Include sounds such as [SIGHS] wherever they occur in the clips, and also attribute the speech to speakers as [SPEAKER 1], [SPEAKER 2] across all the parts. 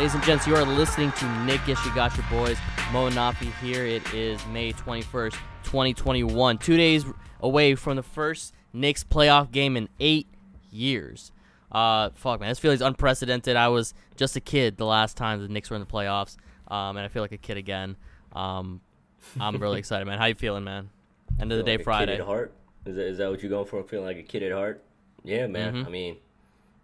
[SPEAKER 1] Ladies and gents, you are listening to Knickish. You got your boys. Mo and Nafi here. It is May 21st, 2021. Two days away from the first Knicks playoff game in eight years. Uh, fuck, man. This feels unprecedented. I was just a kid the last time the Knicks were in the playoffs, um, and I feel like a kid again. Um, I'm really [LAUGHS] excited, man. How you feeling, man? End of the day,
[SPEAKER 2] like a
[SPEAKER 1] Friday.
[SPEAKER 2] Kid at heart. Is that, is that what you're going for? Feeling like a kid at heart? Yeah, man.
[SPEAKER 1] Mhm.
[SPEAKER 2] I mean,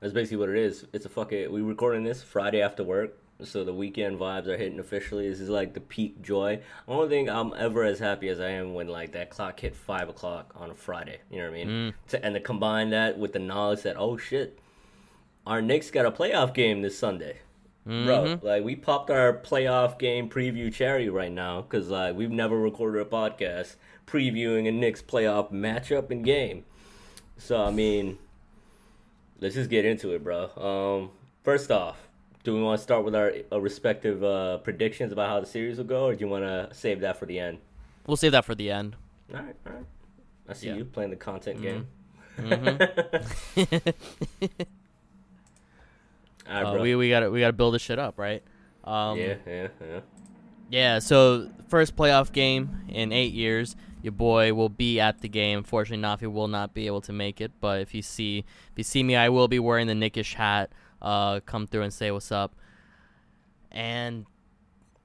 [SPEAKER 2] that's basically what it is. It's a fucking. We recording this Friday after work, so the weekend vibes are hitting officially. This is like the peak joy. I don't think I'm ever as happy as I am when like that clock hit five o'clock on a Friday. You know what I mean?
[SPEAKER 1] Mm.
[SPEAKER 2] To, and to combine that with the knowledge that oh shit, our Knicks got a playoff game this Sunday. Bro,
[SPEAKER 1] Mhm.
[SPEAKER 2] like we popped our playoff game preview cherry right now because like we've never recorded a podcast previewing a Knicks playoff matchup and game. So I mean, let's just get into it, bro. Um, first off, do we want to start with our uh, respective uh, predictions about how the series will go, or do you want to save that for the end?
[SPEAKER 1] We'll save that for the end.
[SPEAKER 2] All right, all right. I see
[SPEAKER 1] Yeah. Mm-hmm.
[SPEAKER 2] you playing the content game. [LAUGHS] [LAUGHS] all right,
[SPEAKER 1] Uh, we we got to we got to build this shit up, right? Um,
[SPEAKER 2] yeah, yeah, yeah.
[SPEAKER 1] Yeah, so first playoff game in eight years. Your boy will be at the game. Unfortunately, Nafi will not be able to make it. But if you see if you see me, I will be wearing the Knickish hat. Uh, come through and say what's up. And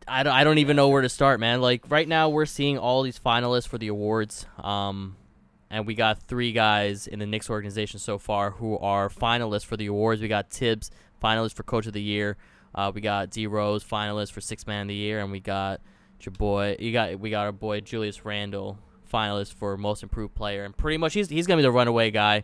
[SPEAKER 1] I don't, I don't even know where to start, man. Like right now, we're seeing all these finalists for the awards. Um, and we got three guys in the Knicks organization so far who are finalists for the awards. We got Tibbs, finalist for Coach of the Year. Uh, we got D Rose, finalist for Six Man of the Year, and we got your boy. You got we got our boy Julius Randle, finalist for Most Improved Player, and pretty much he's he's gonna be the runaway guy.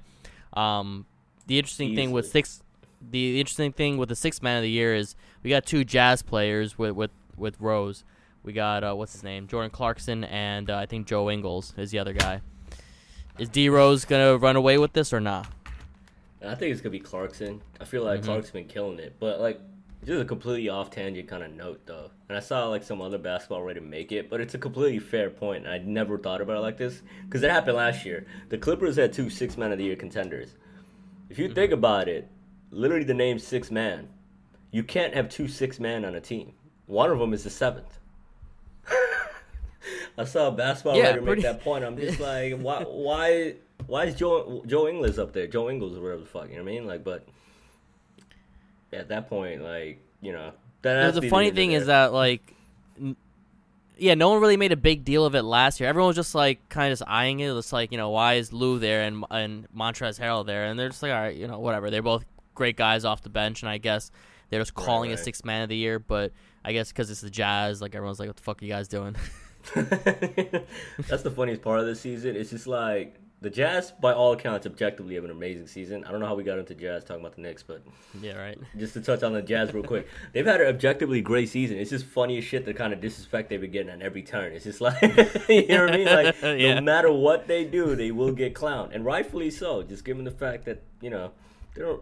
[SPEAKER 1] Um, the interesting thing with six, the interesting thing with the Six Man of the Year is we got two Jazz players with with with Rose. We got uh, what's his name, Jordan Clarkson, and uh, I think Joe Ingles is the other guy. Is D Rose gonna run away with this or not?
[SPEAKER 2] I think it's gonna be Clarkson. I feel like
[SPEAKER 1] Mhm.
[SPEAKER 2] Clarkson's been killing it, but like just a completely off tangent kind of note though. And I saw like some other basketball already make it, but it's a completely fair point. And I never thought about it like this because it happened last year. The Clippers had two six man of the year contenders. If you think mm-hmm. about it, literally the name six man, you can't have two six man on a team. One of them is the seventh. [LAUGHS] I saw a basketball
[SPEAKER 1] Yeah,
[SPEAKER 2] writer
[SPEAKER 1] pretty-
[SPEAKER 2] make that point. I'm just like, why, why, why is Joe Joe Ingles up there? Joe Ingles or whatever the fuck, you know what I mean? Like, but at that point, like, you know,
[SPEAKER 1] the funny
[SPEAKER 2] of
[SPEAKER 1] thing is that like n- yeah no one really made a big deal of it last year. Everyone was just like kind of just eyeing it. It's like you know why is lou there and and Montrezl Harrell there? And they're just like all right you know whatever. They're both great guys off the bench and i guess they're just calling it
[SPEAKER 2] right.
[SPEAKER 1] six man of the year but i guess because it's the jazz like everyone's like what the fuck are you guys doing? [LAUGHS] [LAUGHS]
[SPEAKER 2] That's the funniest part of this season. It's just like the Jazz, by all accounts, objectively have an amazing season. I don't know how we got into Jazz talking about the Knicks, but
[SPEAKER 1] yeah right [LAUGHS]
[SPEAKER 2] just to touch on the Jazz real quick, they've had an objectively great season. It's just funny as shit the kind of disrespect they've been getting on every turn. It's just like [LAUGHS] you know what I mean? Like [LAUGHS]
[SPEAKER 1] Yeah.
[SPEAKER 2] no matter what they do, they will get clowned, and rightfully so. Just given the fact that you know they don't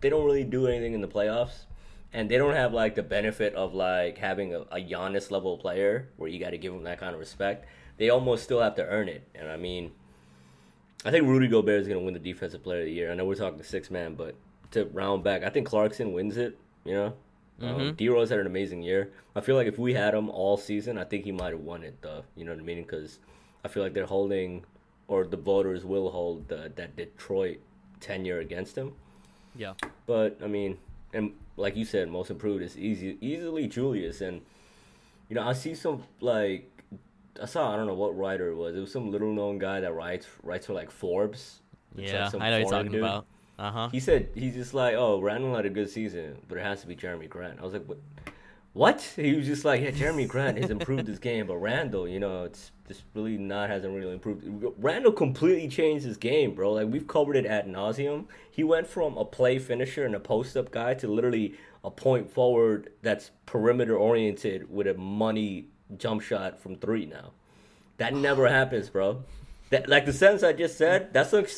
[SPEAKER 2] they don't really do anything in the playoffs. And they don't have like the benefit of like having a, a Giannis level player where you got to give them that kind of respect. They almost still have to earn it. And I mean, I think Rudy Gobert is going to win the Defensive Player of the Year. I know we're talking six man, but to round back, I think Clarkson wins it. You know, um,
[SPEAKER 1] Mhm.
[SPEAKER 2] D Rose had an amazing year. I feel like if we had him all season, I think he might have won it though. You know what I mean? Because I feel like they're holding, or the voters will hold the, that Detroit tenure against him.
[SPEAKER 1] yeah
[SPEAKER 2] But I mean, and like you said, most improved is easy, easily Julius, and you know I see some like I saw I don't know what writer it was. It was some little known guy that writes writes for like Forbes. It's
[SPEAKER 1] yeah
[SPEAKER 2] like
[SPEAKER 1] i know you're talking
[SPEAKER 2] dude.
[SPEAKER 1] about uh-huh
[SPEAKER 2] He said he's just like, oh, Randle had a good season, but it has to be Jerami Grant. I was like, what? What? He was just like, yeah, Jerami Grant has improved his game, but Randle, you know, it's just really not hasn't really improved. Randle completely changed his game, bro. Like we've covered it ad nauseum. He went from a play finisher and a post up guy to literally a point forward that's perimeter oriented with a money jump shot from three now. That never happens, bro. That, like the sentence I just said, that's like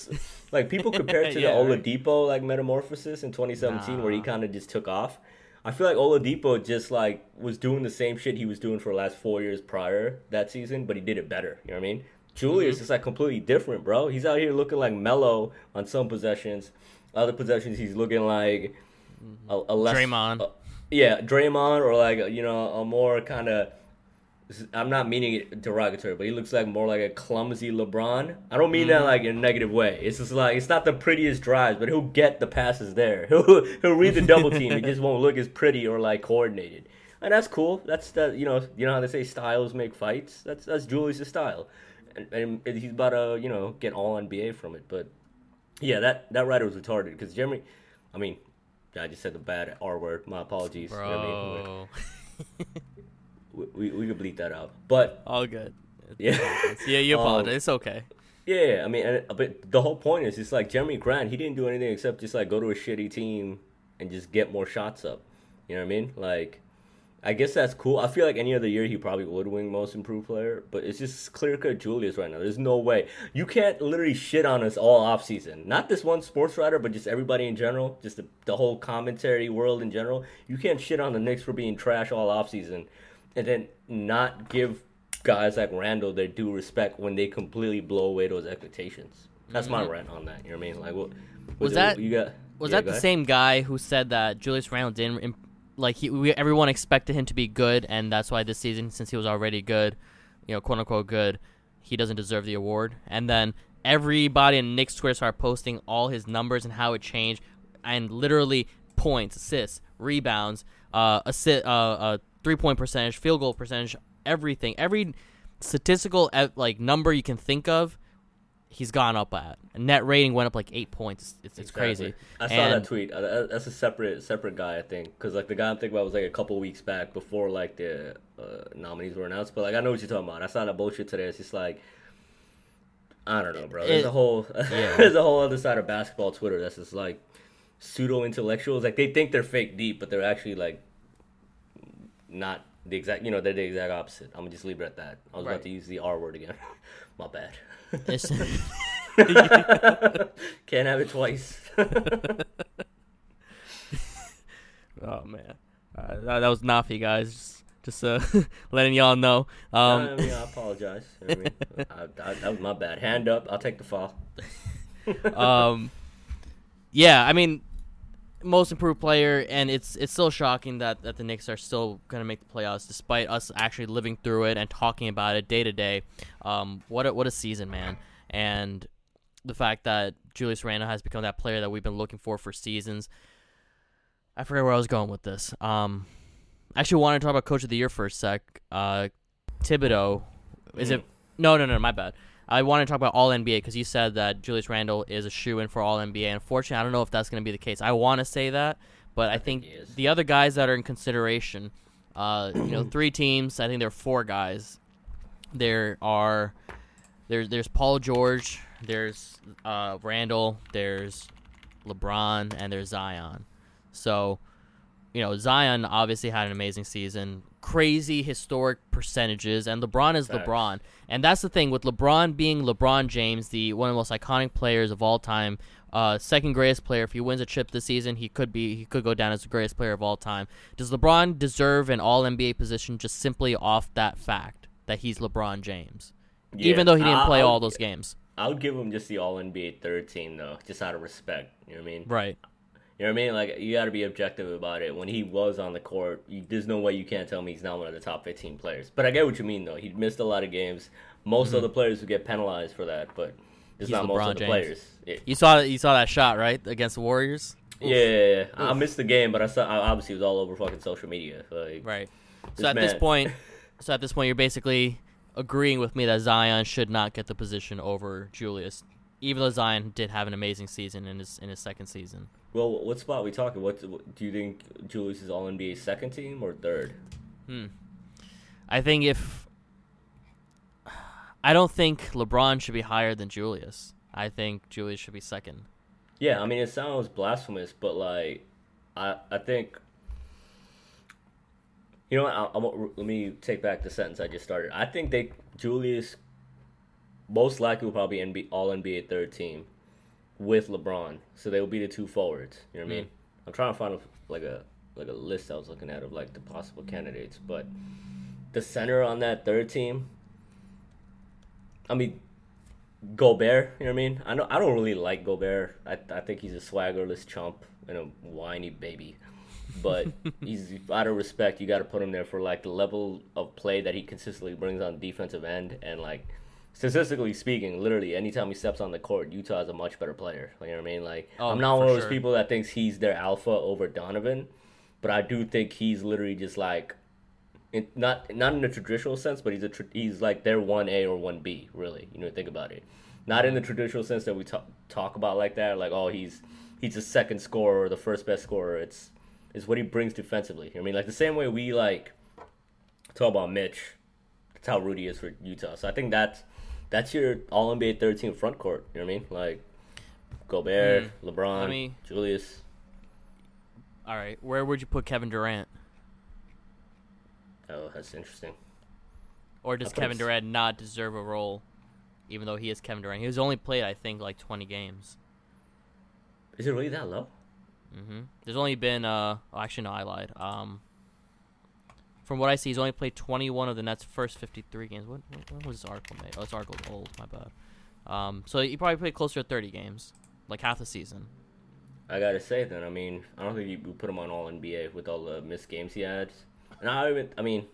[SPEAKER 2] like people compare it to [LAUGHS]
[SPEAKER 1] Yeah,
[SPEAKER 2] the. Oladipo like metamorphosis in 2017 where he kind of just took off. I feel like Oladipo just like was doing the same shit he was doing for the last four years prior that season, but he did it better. You know what I mean? Julius
[SPEAKER 1] Mm-hmm.
[SPEAKER 2] is like completely different, bro. He's out here looking like Melo on some possessions. Other possessions, he's looking like a, a less
[SPEAKER 1] Draymond.
[SPEAKER 2] uh, yeah, Draymond, or like you know a more kind of. I'm not meaning it derogatory, but he looks like more like a clumsy LeBron. I don't mean that like in a negative way. It's just like it's not the prettiest drives, but he'll get the passes there. [LAUGHS] He'll he'll read the double team. It just won't look as pretty or like coordinated, and that's cool. That's that you know you know how they say styles make fights. That's that's Julius' style, and, and he's about to you know get all NBA from it. But yeah, that that writer was retarded because Jeremy, I mean, I just said the bad R word. My apologies. You know I mean? [LAUGHS] We, we, could bleep that out. But
[SPEAKER 1] All good.
[SPEAKER 2] yeah, [LAUGHS]
[SPEAKER 1] Yeah, you
[SPEAKER 2] Um,
[SPEAKER 1] apologize. it's okay.
[SPEAKER 2] yeah. I mean, and, but the whole point is, it's like Jerami Grant. He didn't do anything except just like go to a shitty team and just get more shots up. You know what I mean? Like, I guess that's cool. I feel like any other year he probably would win Most Improved Player, but it's just clear cut Julius right now. There's no way you can't literally shit on us all off season. Not this one sports writer, but just everybody in general, just the, the whole commentary world in general. You can't shit on the Knicks for being trash all off season, and then not give guys like Randle their due respect when they completely blow away those expectations. That's my rant on that. You know what I mean? Like, what
[SPEAKER 1] Mm-hmm. Was that-
[SPEAKER 2] you got?
[SPEAKER 1] Was
[SPEAKER 2] yeah,
[SPEAKER 1] that
[SPEAKER 2] go
[SPEAKER 1] the same guy who said that Julius Randle didn't like he we, everyone expected him to be good and that's why this season since he was already good, you know, quote unquote good, he doesn't deserve the award. And then everybody in Knicks Twitter started posting all his numbers and how it changed and literally points, assists, rebounds, uh assi- uh, uh three point percentage, field goal percentage, everything. Every statistical uh, like number you can think of he's gone up at. Net rating went up like 8 points. It's, it's crazy.
[SPEAKER 2] I saw
[SPEAKER 1] And-
[SPEAKER 2] that tweet. Uh, That's a separate separate guy, I think, because like the guy I'm thinking about was like a couple weeks back before like the uh, nominees were announced. But like I know what you're talking about. I saw that bullshit today. It's just like I don't know, bro. There's
[SPEAKER 1] It-
[SPEAKER 2] a whole [LAUGHS] there's a whole other side of basketball Twitter that's just like pseudo intellectuals. Like they think they're fake deep, but they're actually like not the exact. You know, they're the exact opposite. I'm gonna just leave it at that. I was
[SPEAKER 1] Right.
[SPEAKER 2] about to use the R word again. [LAUGHS] My bad.
[SPEAKER 1] It's- [LAUGHS]
[SPEAKER 2] Can't have it twice. [LAUGHS]
[SPEAKER 1] oh man, uh, that, that was Nafi, guys. Just, just uh, letting y'all know. Um,
[SPEAKER 2] I mean, I apologize. You know what I mean? I, I, that was my bad. Hand up. I'll take the fall.
[SPEAKER 1] um, yeah, I mean, most improved player, and it's it's still shocking that, that the Knicks are still gonna make the playoffs despite us actually living through it and talking about it day to day. Um, what a, what a season, man! And the fact that Julius Randle has become that player that we've been looking for for seasons. I forget where I was going with this. Um, I actually wanted to talk about Coach of the Year for a sec. Uh, Thibodeau, is it? No, no, no, my bad. I want to talk about All NBA because you said that Julius Randle is a shoe in for All NBA. Unfortunately, I don't know if that's going to be the case. I want to say that, but I, think,
[SPEAKER 2] think
[SPEAKER 1] the other guys that are in consideration, uh, you know, [CLEARS THROAT] three teams. I think there are four guys. There are there's there's Paul George, there's uh, Randle, there's LeBron, and there's Zion. So, you know, Zion obviously had an amazing season, crazy historic percentages, and LeBron is
[SPEAKER 2] Facts.
[SPEAKER 1] LeBron. And that's the thing with LeBron being LeBron James, the one of the most iconic players of all time, uh, second greatest player. If he wins a chip this season, he could be he could go down as the greatest player of all time. Does LeBron deserve an All NBA position just simply off that fact that he's LeBron James, even though he didn't
[SPEAKER 2] I-
[SPEAKER 1] play
[SPEAKER 2] I
[SPEAKER 1] all those games?
[SPEAKER 2] I would give him just the All NBA third team though, just out of respect. You know what I mean?
[SPEAKER 1] Right.
[SPEAKER 2] You know what I mean? Like you got to be objective about it. When he was on the court, you, there's no way you can't tell me he's not one of the top 15 players. But I get what you mean though. He missed a lot of games. Most of the players would get penalized for that, but it's
[SPEAKER 1] Mm-hmm. He's
[SPEAKER 2] not most of the
[SPEAKER 1] James.
[SPEAKER 2] players.
[SPEAKER 1] You saw you saw that shot right against the Warriors.
[SPEAKER 2] Yeah, yeah, yeah. I missed the game, but I saw. I obviously it was all over fucking social media. Like,
[SPEAKER 1] Right. So at this point, [LAUGHS] so at this point, you're basically agreeing with me that Zion should not get the position over Julius, even though Zion did have an amazing season in his in his second season.
[SPEAKER 2] Well, what spot we talking? What, do you think Julius is All NBA second team or third? Hmm.
[SPEAKER 1] I think if I don't think LeBron should be higher than Julius. I think Julius should be second.
[SPEAKER 2] Yeah, I mean it sounds blasphemous, but like, I I think You know what? I, I, let me take back the sentence I just started. I think they Julius most likely will probably be all NBA third team with LeBron, so they will be the two forwards. You know what I mean?
[SPEAKER 1] Mm.
[SPEAKER 2] I'm trying to find a, like a like a list I was looking at of like the possible candidates, but the center on that third team. I mean, Gobert. You know what I mean? I know I don't really like Gobert. I I think he's a swaggerless chump and a whiny baby. But [LAUGHS] he's out of respect. You got to put him there for like the level of play that he consistently brings on defensive end, and like statistically speaking, literally anytime he steps on the court, Utah is a much better player. You know what I mean? Like
[SPEAKER 1] Oh,
[SPEAKER 2] I'm not one of those
[SPEAKER 1] sure.
[SPEAKER 2] people that thinks he's their alpha over Donovan, but I do think he's literally just like, not not in the traditional sense, but he's a tr- he's like their one A or one B. Really, you know, think about it. Not in the traditional sense that we talk talk about like that, like oh he's he's the second scorer or the first best scorer. It's it's what he brings defensively. You know what I mean, like the same way we like talk about Mitch. That's how Rudy is for Utah. So I think that's that's your All NBA third team front court. You know what I mean? Like Gobert, LeBron,
[SPEAKER 1] Let me-
[SPEAKER 2] Julius.
[SPEAKER 1] All right, where would you put Kevin Durant?
[SPEAKER 2] Oh, that's interesting.
[SPEAKER 1] Or does Kevin Durant not deserve a role, even though he is Kevin Durant? He was only played, I think, like 20 games.
[SPEAKER 2] Is it really that low?
[SPEAKER 1] Mm-hmm. There's only been, uh, oh, actually, no, I lied. Um, from what I see, he's only played 21 of the Nets' first 53 games. What, was this article made? Oh, this article's old. My bad. Um, so he probably played closer to 30 games, like half the season.
[SPEAKER 2] I gotta say then. I mean, I don't think you put him on All NBA with all the missed games he had. And I even. I mean,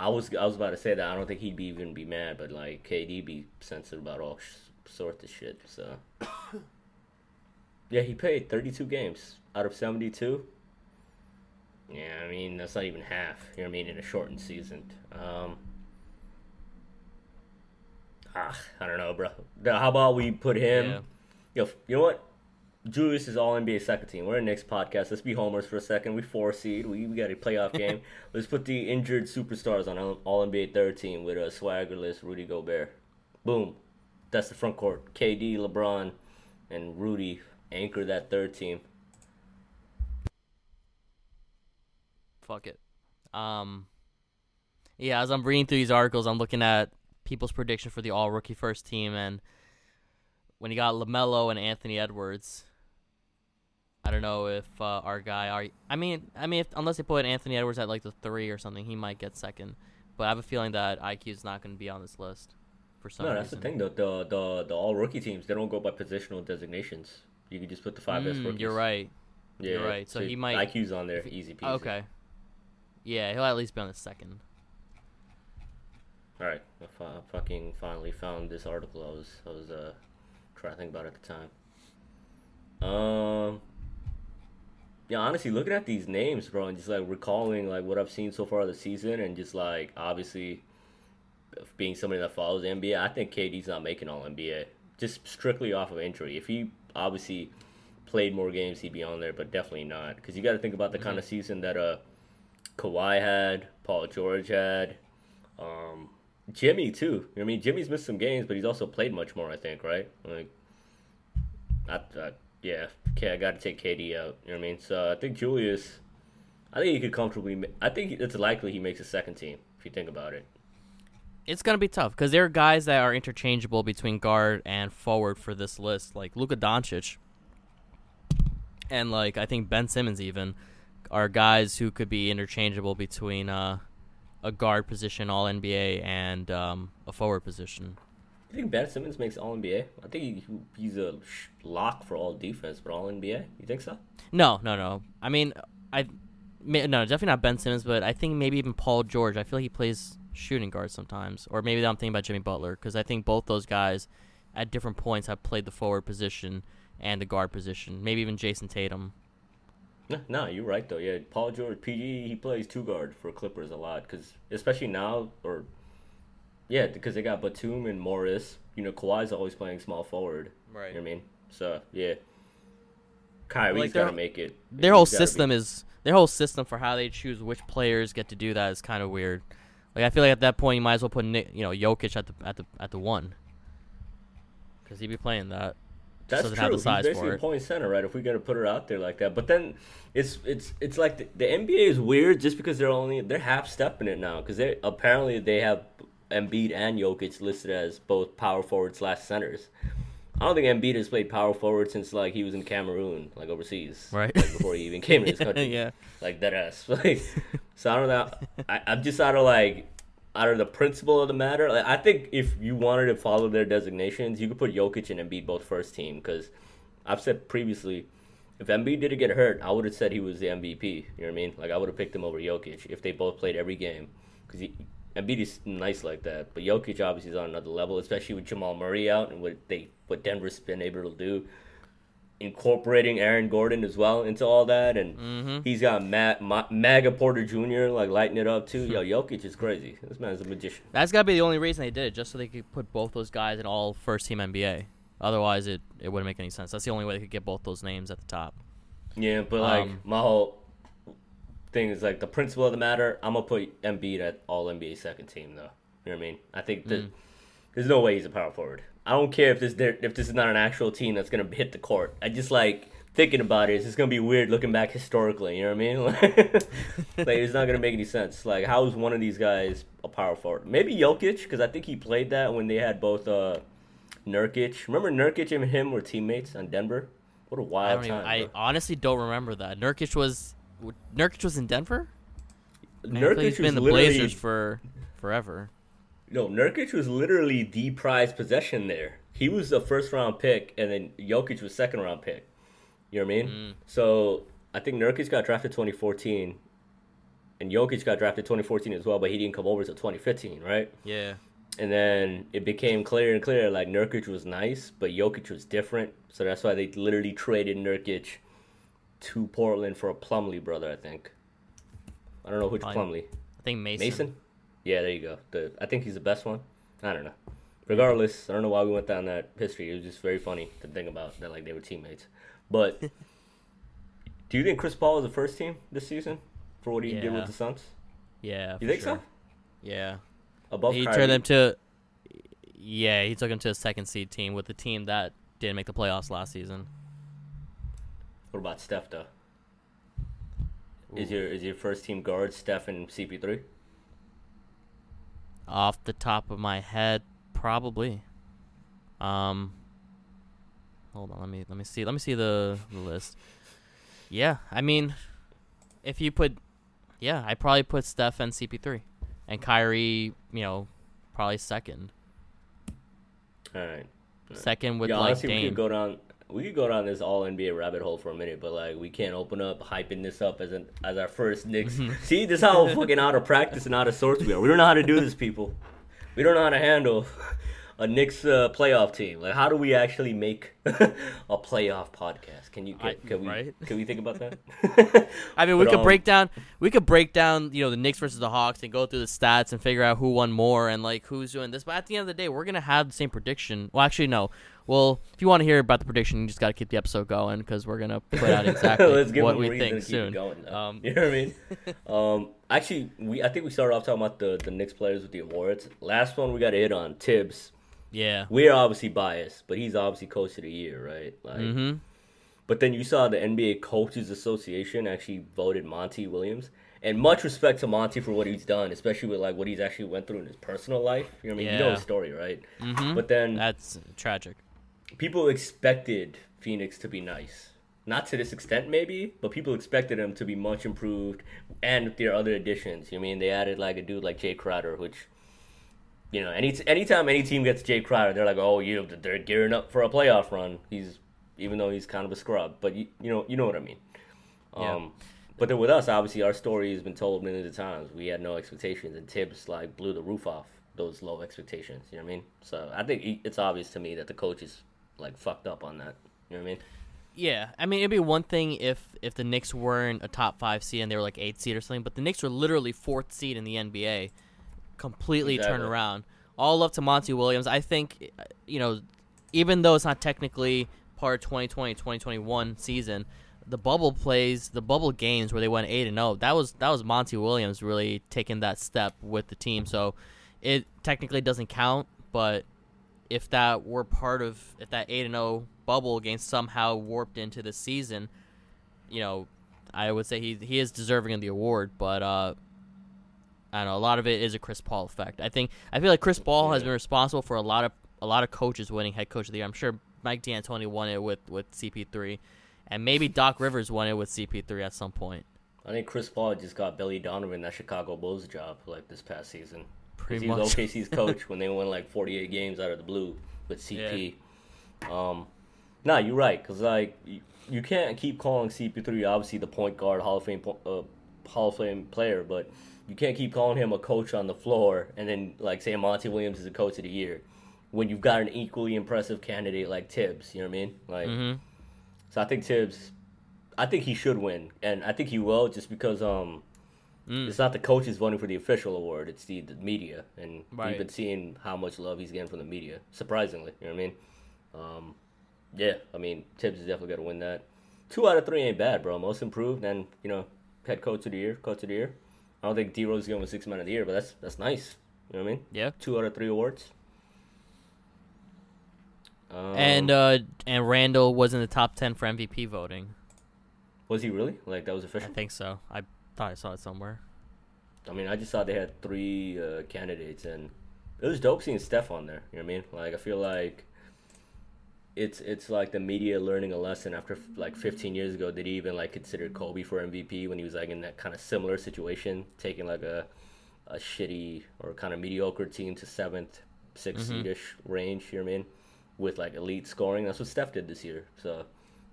[SPEAKER 2] I was I was about to say that I don't think he'd be even be mad, but like KD be sensitive about all sh- sorts of shit. So [COUGHS] yeah, he played 32 games out of 72. Yeah, I mean that's not even half. You know what I mean in a shortened season. Um, ah, I don't know, bro. How about we put him?
[SPEAKER 1] Yeah.
[SPEAKER 2] Yo, you know what? Julius is all NBA second team. We're in next podcast. Let's be homers for a second. We four seed. We, we got a playoff [LAUGHS] game. Let's put the injured superstars on all NBA third team with a swaggerless Rudy Gobert. Boom. That's the front court. KD, LeBron, and Rudy anchor that third team.
[SPEAKER 1] Fuck it. Um, yeah, as I'm reading through these articles, I'm looking at people's prediction for the all rookie first team, and when you got Lamelo and Anthony Edwards, I don't know if uh, our guy, our, I mean, I mean, if, unless they put Anthony Edwards at like the three or something, he might get second. But I have a feeling that IQ is not going to be on this list for some
[SPEAKER 2] No,
[SPEAKER 1] reason.
[SPEAKER 2] that's the thing though. The the the all rookie teams they don't go by positional designations. You can just put the five best
[SPEAKER 1] Mm,
[SPEAKER 2] rookies.
[SPEAKER 1] you're right.
[SPEAKER 2] Yeah,
[SPEAKER 1] You're right. So he might-
[SPEAKER 2] IQ's on there,
[SPEAKER 1] he-
[SPEAKER 2] easy peasy.
[SPEAKER 1] Okay. Yeah, he'll at least be on the second.
[SPEAKER 2] All right, I fi- fucking finally found this article. I was I was uh trying to think about at the time. Um, yeah, honestly, looking at these names, bro, and just like recalling like what I've seen so far this season, and just like obviously being somebody that follows the NBA, I think KD's not making All NBA just strictly off of injury. If he obviously played more games, he'd be on there, but definitely not because you got to think about the kind of season that uh Kawhi had, Paul George had, um, Jimmy too. I mean, Jimmy's missed some games, but he's also played much more. I think, right? Like, I, I yeah, okay, I got to take KD out. You know what I mean? So I think Julius, I think he could comfortably. I think it's likely he makes a second team if you think about it.
[SPEAKER 1] It's gonna be tough because there are guys that are interchangeable between guard and forward for this list, like Luka Doncic, and like I think Ben Simmons even are guys who could be interchangeable between uh, a guard position, All NBA, and um, a forward position.
[SPEAKER 2] You think Ben Simmons makes All NBA? I think he, he's a lock for all defense, but All NBA. You think so?
[SPEAKER 1] No, no, no. I mean, I no, definitely not Ben Simmons, but I think maybe even Paul George. I feel like he plays shooting guard sometimes, or maybe I'm thinking about Jimmy Butler because I think both those guys at different points have played the forward position and the guard position. Maybe even Jayson Tatum.
[SPEAKER 2] No, no, you're right though. Yeah, Paul George, PG, he plays two guard for Clippers a lot because especially now or yeah, because they got Batum and Morris. You know, Kawhi's always playing small forward.
[SPEAKER 1] Right.
[SPEAKER 2] You know what I mean? So yeah, Kyrie's
[SPEAKER 1] Like,
[SPEAKER 2] got to make it.
[SPEAKER 1] Their whole
[SPEAKER 2] He's be-
[SPEAKER 1] system is their whole system for how they choose which players get to do that is kind of weird. Like I feel like at that point you might as well put Nick, you know Jokic at the at the at the one because he'd be playing that.
[SPEAKER 2] That's true. He's basically
[SPEAKER 1] for
[SPEAKER 2] a point center, right? If we gotta put it out there like that, but then it's it's it's like the, the NBA is weird just because they're only they're half stepping it now because they apparently they have Embiid and Jokic listed as both power forward slash centers. I don't think Embiid has played power forward since like he was in Cameroon, like overseas,
[SPEAKER 1] Right.
[SPEAKER 2] Like, before he even came to this [LAUGHS] country,
[SPEAKER 1] yeah.
[SPEAKER 2] like that ass. [LAUGHS] Like, so I don't know. I, I'm just out of like out of the principle of the matter. Like, I think if you wanted to follow their designations, you could put Jokic and Embiid both first team because I've said previously, if Embiid didn't get hurt, I would have said he was the MVP. You know what I mean? Like I would have picked him over Jokic if they both played every game because Embiid is nice like that, but Jokic obviously is on another level, especially with Jamal Murray out and what they what Denver's been able to do, incorporating Aaron Gordon as well into all that, and
[SPEAKER 1] Mm-hmm.
[SPEAKER 2] he's got Matt Ma- Maga Porter Jr. like lighting it up too. Yo, [LAUGHS] Jokic is crazy. This man's a magician.
[SPEAKER 1] That's gotta be the only reason they did it, just so they could put both those guys in all first team NBA. Otherwise, it, it wouldn't make any sense. That's the only way they could get both those names at the top.
[SPEAKER 2] Yeah, but like
[SPEAKER 1] Um,
[SPEAKER 2] my whole thing is like the principle of the matter. I'm gonna put Embiid at All NBA second team though. You know what I mean? I think that there's no way he's a power forward. I don't care if this if this is not an actual team that's gonna hit the court. I just like thinking about it. It's just gonna be weird looking back historically. You know what I mean? [LAUGHS] Like, it's not gonna make any sense. Like how is one of these guys a power forward? Maybe Jokic because I think he played that when they had both uh, Nurkic. Remember Nurkic and him were teammates on Denver. What a wild
[SPEAKER 1] even.
[SPEAKER 2] time!
[SPEAKER 1] I honestly don't remember that. Nurkic was Nurkic was in Denver. Man, I
[SPEAKER 2] Nurkic
[SPEAKER 1] he's
[SPEAKER 2] was
[SPEAKER 1] been in the Blazers for forever.
[SPEAKER 2] No. Nurkic was literally the prized possession there. He was the first round pick, and then Jokic was second round pick. You know what I mean?
[SPEAKER 1] Mm.
[SPEAKER 2] So I think Nurkic got drafted 2014, and Jokic got drafted 2014 as well, but he didn't come over until 2015, right?
[SPEAKER 1] Yeah.
[SPEAKER 2] And then it became clear and clear like Nurkic was nice, but Jokic was different. So that's why they literally traded Nurkic to Portland for a Plumlee brother, I think. I don't know which
[SPEAKER 1] Fine.
[SPEAKER 2] Plumlee.
[SPEAKER 1] I think Mason.
[SPEAKER 2] Mason? Yeah, there you go. The I think he's the best one. I don't know. Regardless, I don't know why we went down that history. It was just very funny to think about that like they were teammates. But [LAUGHS] do you think Chris Paul is the first team this season for what he did with the Suns?
[SPEAKER 1] Yeah.
[SPEAKER 2] You
[SPEAKER 1] for
[SPEAKER 2] think
[SPEAKER 1] sure.
[SPEAKER 2] so?
[SPEAKER 1] Yeah.
[SPEAKER 2] Above
[SPEAKER 1] he
[SPEAKER 2] Kyrie?
[SPEAKER 1] turned them to. Yeah, he took him to a second seed team with the team that didn't make the playoffs last season.
[SPEAKER 2] What about Steph though? Is your is your first team guard Steph and CP3?
[SPEAKER 1] Off the top of my head, probably. Um. Hold on, let me let me see let me see the, the list. Yeah, I mean, if you put, yeah, I probably put Steph and CP3, and Kyrie, you know, probably second,
[SPEAKER 2] All right.
[SPEAKER 1] second with
[SPEAKER 2] yeah,
[SPEAKER 1] like
[SPEAKER 2] honestly, we
[SPEAKER 1] Dame.
[SPEAKER 2] could go down. We could go down this all NBA rabbit hole for a minute, but like we can't open up hyping this up as an as our first Knicks. [LAUGHS] See, this is how fucking out of practice and out of sorts we are. We don't know how to do this, people. We don't know how to handle a Knicks uh, playoff team. Like, how do we actually make [LAUGHS] a playoff podcast? Can you can,
[SPEAKER 1] I-
[SPEAKER 2] can we
[SPEAKER 1] right?
[SPEAKER 2] can we think about that? [LAUGHS]
[SPEAKER 1] I mean, we
[SPEAKER 2] But,
[SPEAKER 1] could
[SPEAKER 2] um,
[SPEAKER 1] break down we could break down you know the Knicks versus the Hawks and go through the stats and figure out who won more and like who's doing this. But at the end of the day, we're gonna have the same prediction. Well, actually, no. Well, if you want to hear about the prediction, you just got to keep the episode going because we're gonna put out [LAUGHS] exactly
[SPEAKER 2] Let's
[SPEAKER 1] what we think soon.
[SPEAKER 2] going.
[SPEAKER 1] Um,
[SPEAKER 2] you know what I mean? [LAUGHS] um, actually, we I think we started off talking about the the Knicks players with the awards. Last one we got to hit on Tibbs.
[SPEAKER 1] yeah.
[SPEAKER 2] We're obviously biased, but he's obviously coach of the year, right? Like,
[SPEAKER 1] Mm-hmm.
[SPEAKER 2] But then you saw the NBA Coaches Association actually voted Monty Williams. And much respect to Monty for what he's done, especially with like what he's actually went through in his personal life. You know what I mean? You know
[SPEAKER 1] Yeah.
[SPEAKER 2] his story, right?
[SPEAKER 1] Mm-hmm.
[SPEAKER 2] But then
[SPEAKER 1] That's tragic.
[SPEAKER 2] People expected Phoenix to be nice. Not to this extent, maybe, but people expected him to be much improved and with their other additions. You know I mean? They added like a dude like Jae Crowder, which, you know, any anytime any team gets Jae Crowder, they're like, oh, you know, they're gearing up for a playoff run. He's even though he's kind of a scrub, but you, you know you know what I mean.
[SPEAKER 1] Yeah.
[SPEAKER 2] Um, but then with us, obviously, our story has been told millions of times. We had no expectations, and Tibbs like blew the roof off those low expectations. You know what I mean? So I think it's obvious to me that the coaches like fucked up on that. You know what I mean?
[SPEAKER 1] Yeah, I mean it'd be one thing if if the Knicks weren't a top five seed and they were like eight seed or something, but the Knicks were literally fourth seed in the NBA, completely turned around. All up to Monty Williams. I think, you know, even though it's not technically part of 2020 2021 season, the bubble plays, the bubble games where they went eight and zero. That was that was Monty Williams really taking that step with the team. So it technically doesn't count, but if that were part of if that eight and zero bubble game somehow warped into the season, you know, I would say he he is deserving of the award, but uh, I don't know. A lot of it is a Chris Paul effect. I think I feel like Chris Paul has been responsible for a lot of a lot of coaches winning head coach of the year. I'm sure Mike D'Antoni won it with with CP3, and maybe Doc Rivers won it with CP3 at some point.
[SPEAKER 2] I think Chris Paul just got Billy Donovan that Chicago Bulls job like this past season.
[SPEAKER 1] Pretty
[SPEAKER 2] he was
[SPEAKER 1] much.
[SPEAKER 2] OKC's [LAUGHS] coach when they won like 48 games out of the blue with CP. Um, nah, you're right. Cause like you, you can't keep calling CP3 obviously the point guard Hall of Fame uh, Hall of Fame player, but you can't keep calling him a coach on the floor and then like say Monty Williams is a coach of the year when you've got an equally impressive candidate like Tibbs. You know what I mean? Like.
[SPEAKER 1] Mhm.
[SPEAKER 2] So I think Tibbs, I think he should win, and I think he will, just because um,
[SPEAKER 1] Mm.
[SPEAKER 2] it's not the coaches voting for the official award; it's the, the media, and
[SPEAKER 1] Right.
[SPEAKER 2] we've been seeing how much love he's getting from the media. Surprisingly, you know what I mean? Um, yeah, I mean Tibbs is definitely gonna win that. Two out of three ain't bad, bro. Most improved, and you know, head coach of the year, coach of the year. I don't think D Rose is going with six man of the year, but that's that's nice. You know what I mean?
[SPEAKER 1] Yeah.
[SPEAKER 2] Two out of three awards. Um,
[SPEAKER 1] And uh, and Randle was in the top ten for MVP voting.
[SPEAKER 2] was he really like that was official?
[SPEAKER 1] I think so. I thought I saw it somewhere.
[SPEAKER 2] I mean, I just saw they had three uh, candidates, and it was dope seeing Steph on there. You know what I mean? Like, I feel like it's it's like the media learning a lesson after like 15 years ago. Did he even like consider Kobe for MVP when he was like in that kind of similar situation, taking like a a shitty or kind of mediocre team to seventh, sixth seedish range? You know what I mean? With like elite scoring, that's what Steph did this year. So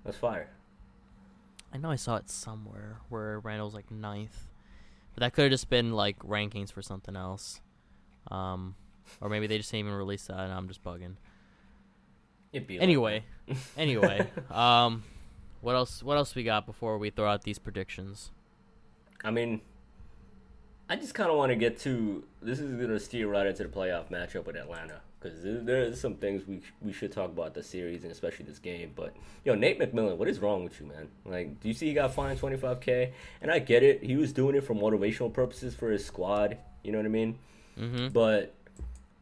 [SPEAKER 2] that's fire.
[SPEAKER 1] I know I saw it somewhere where Randle's like ninth, but that could have just been like rankings for something else, um, or maybe they just didn't even release that and I'm just bugging.
[SPEAKER 2] It'd be like
[SPEAKER 1] Anyway, anyway, [LAUGHS] um, what else? What else we got before we throw out these predictions?
[SPEAKER 2] I mean, I just kind of want to get to this is going to steer right into the playoff matchup with Atlanta because there, there's some things we we should talk about the series and especially this game. But yo, Nate McMillan, what is wrong with you, man? Like, do you see he got fined 25k? And I get it, he was doing it for motivational purposes for his squad. You know what I mean?
[SPEAKER 1] Mm-hmm.
[SPEAKER 2] But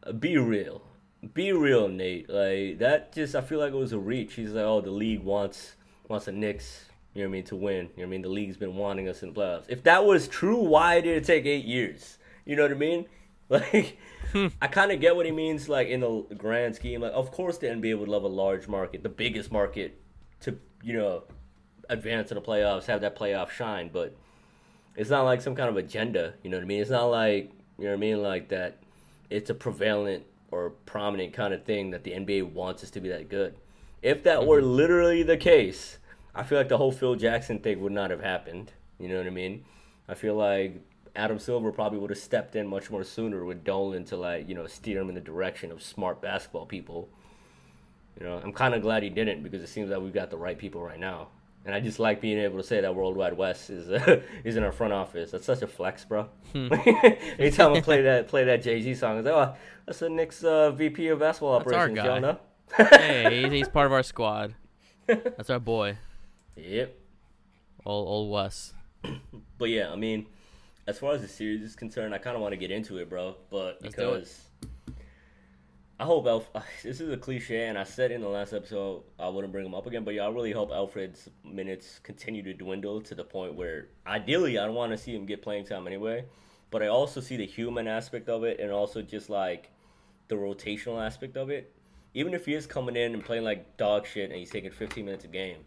[SPEAKER 2] uh, be real. Be real, Nate. Like that just I feel like it was a reach. He's like, oh, the league wants wants the Knicks, you know what I mean, to win. You know what I mean? The league's been wanting us in the playoffs. If that was true, why did it take eight years? You know what I mean? [LAUGHS] Like I kinda get what he means, like in the grand scheme. Like of course the NBA would love a large market, the biggest market to, you know, advance to the playoffs, have that playoff shine, but it's not like some kind of agenda, you know what I mean? It's not like you know what I mean, like that it's a prevalent or prominent kind of thing that the NBA wants us to be that good. If that mm-hmm. were literally the case, I feel like the whole Phil Jackson thing would not have happened. You know what I mean? I feel like Adam Silver probably would have stepped in much more sooner with Dolan to like, you know, steer him in the direction of smart basketball people. You know, I'm kind of glad he didn't because it seems like we've got the right people right now. And I just like being able to say that World Wide Wes is uh, [LAUGHS] is in our front office. That's such a flex, bro. [LAUGHS] Anytime I play that play that Jay Z song, it's like, oh, that's the Knicks uh, VP of basketball
[SPEAKER 1] That's our
[SPEAKER 2] operations. Y'all know?
[SPEAKER 1] hey, [LAUGHS] he's, he's part of our squad. That's our boy,
[SPEAKER 2] Yep.
[SPEAKER 1] old old Wes.
[SPEAKER 2] But yeah, I mean, as far as the series is concerned, I kind of want to get into it, bro. But
[SPEAKER 1] Let's
[SPEAKER 2] because I hope Alf. [LAUGHS] This is a cliche, and I said in the last episode I wouldn't bring him up again. But yeah, I really hope Alfred's minutes continue to dwindle to the point where, ideally, I don't want to see him get playing time anyway. But I also see the human aspect of it, and also just like the rotational aspect of it. Even if he is coming in and playing like dog shit, and he's taking 15 minutes a game,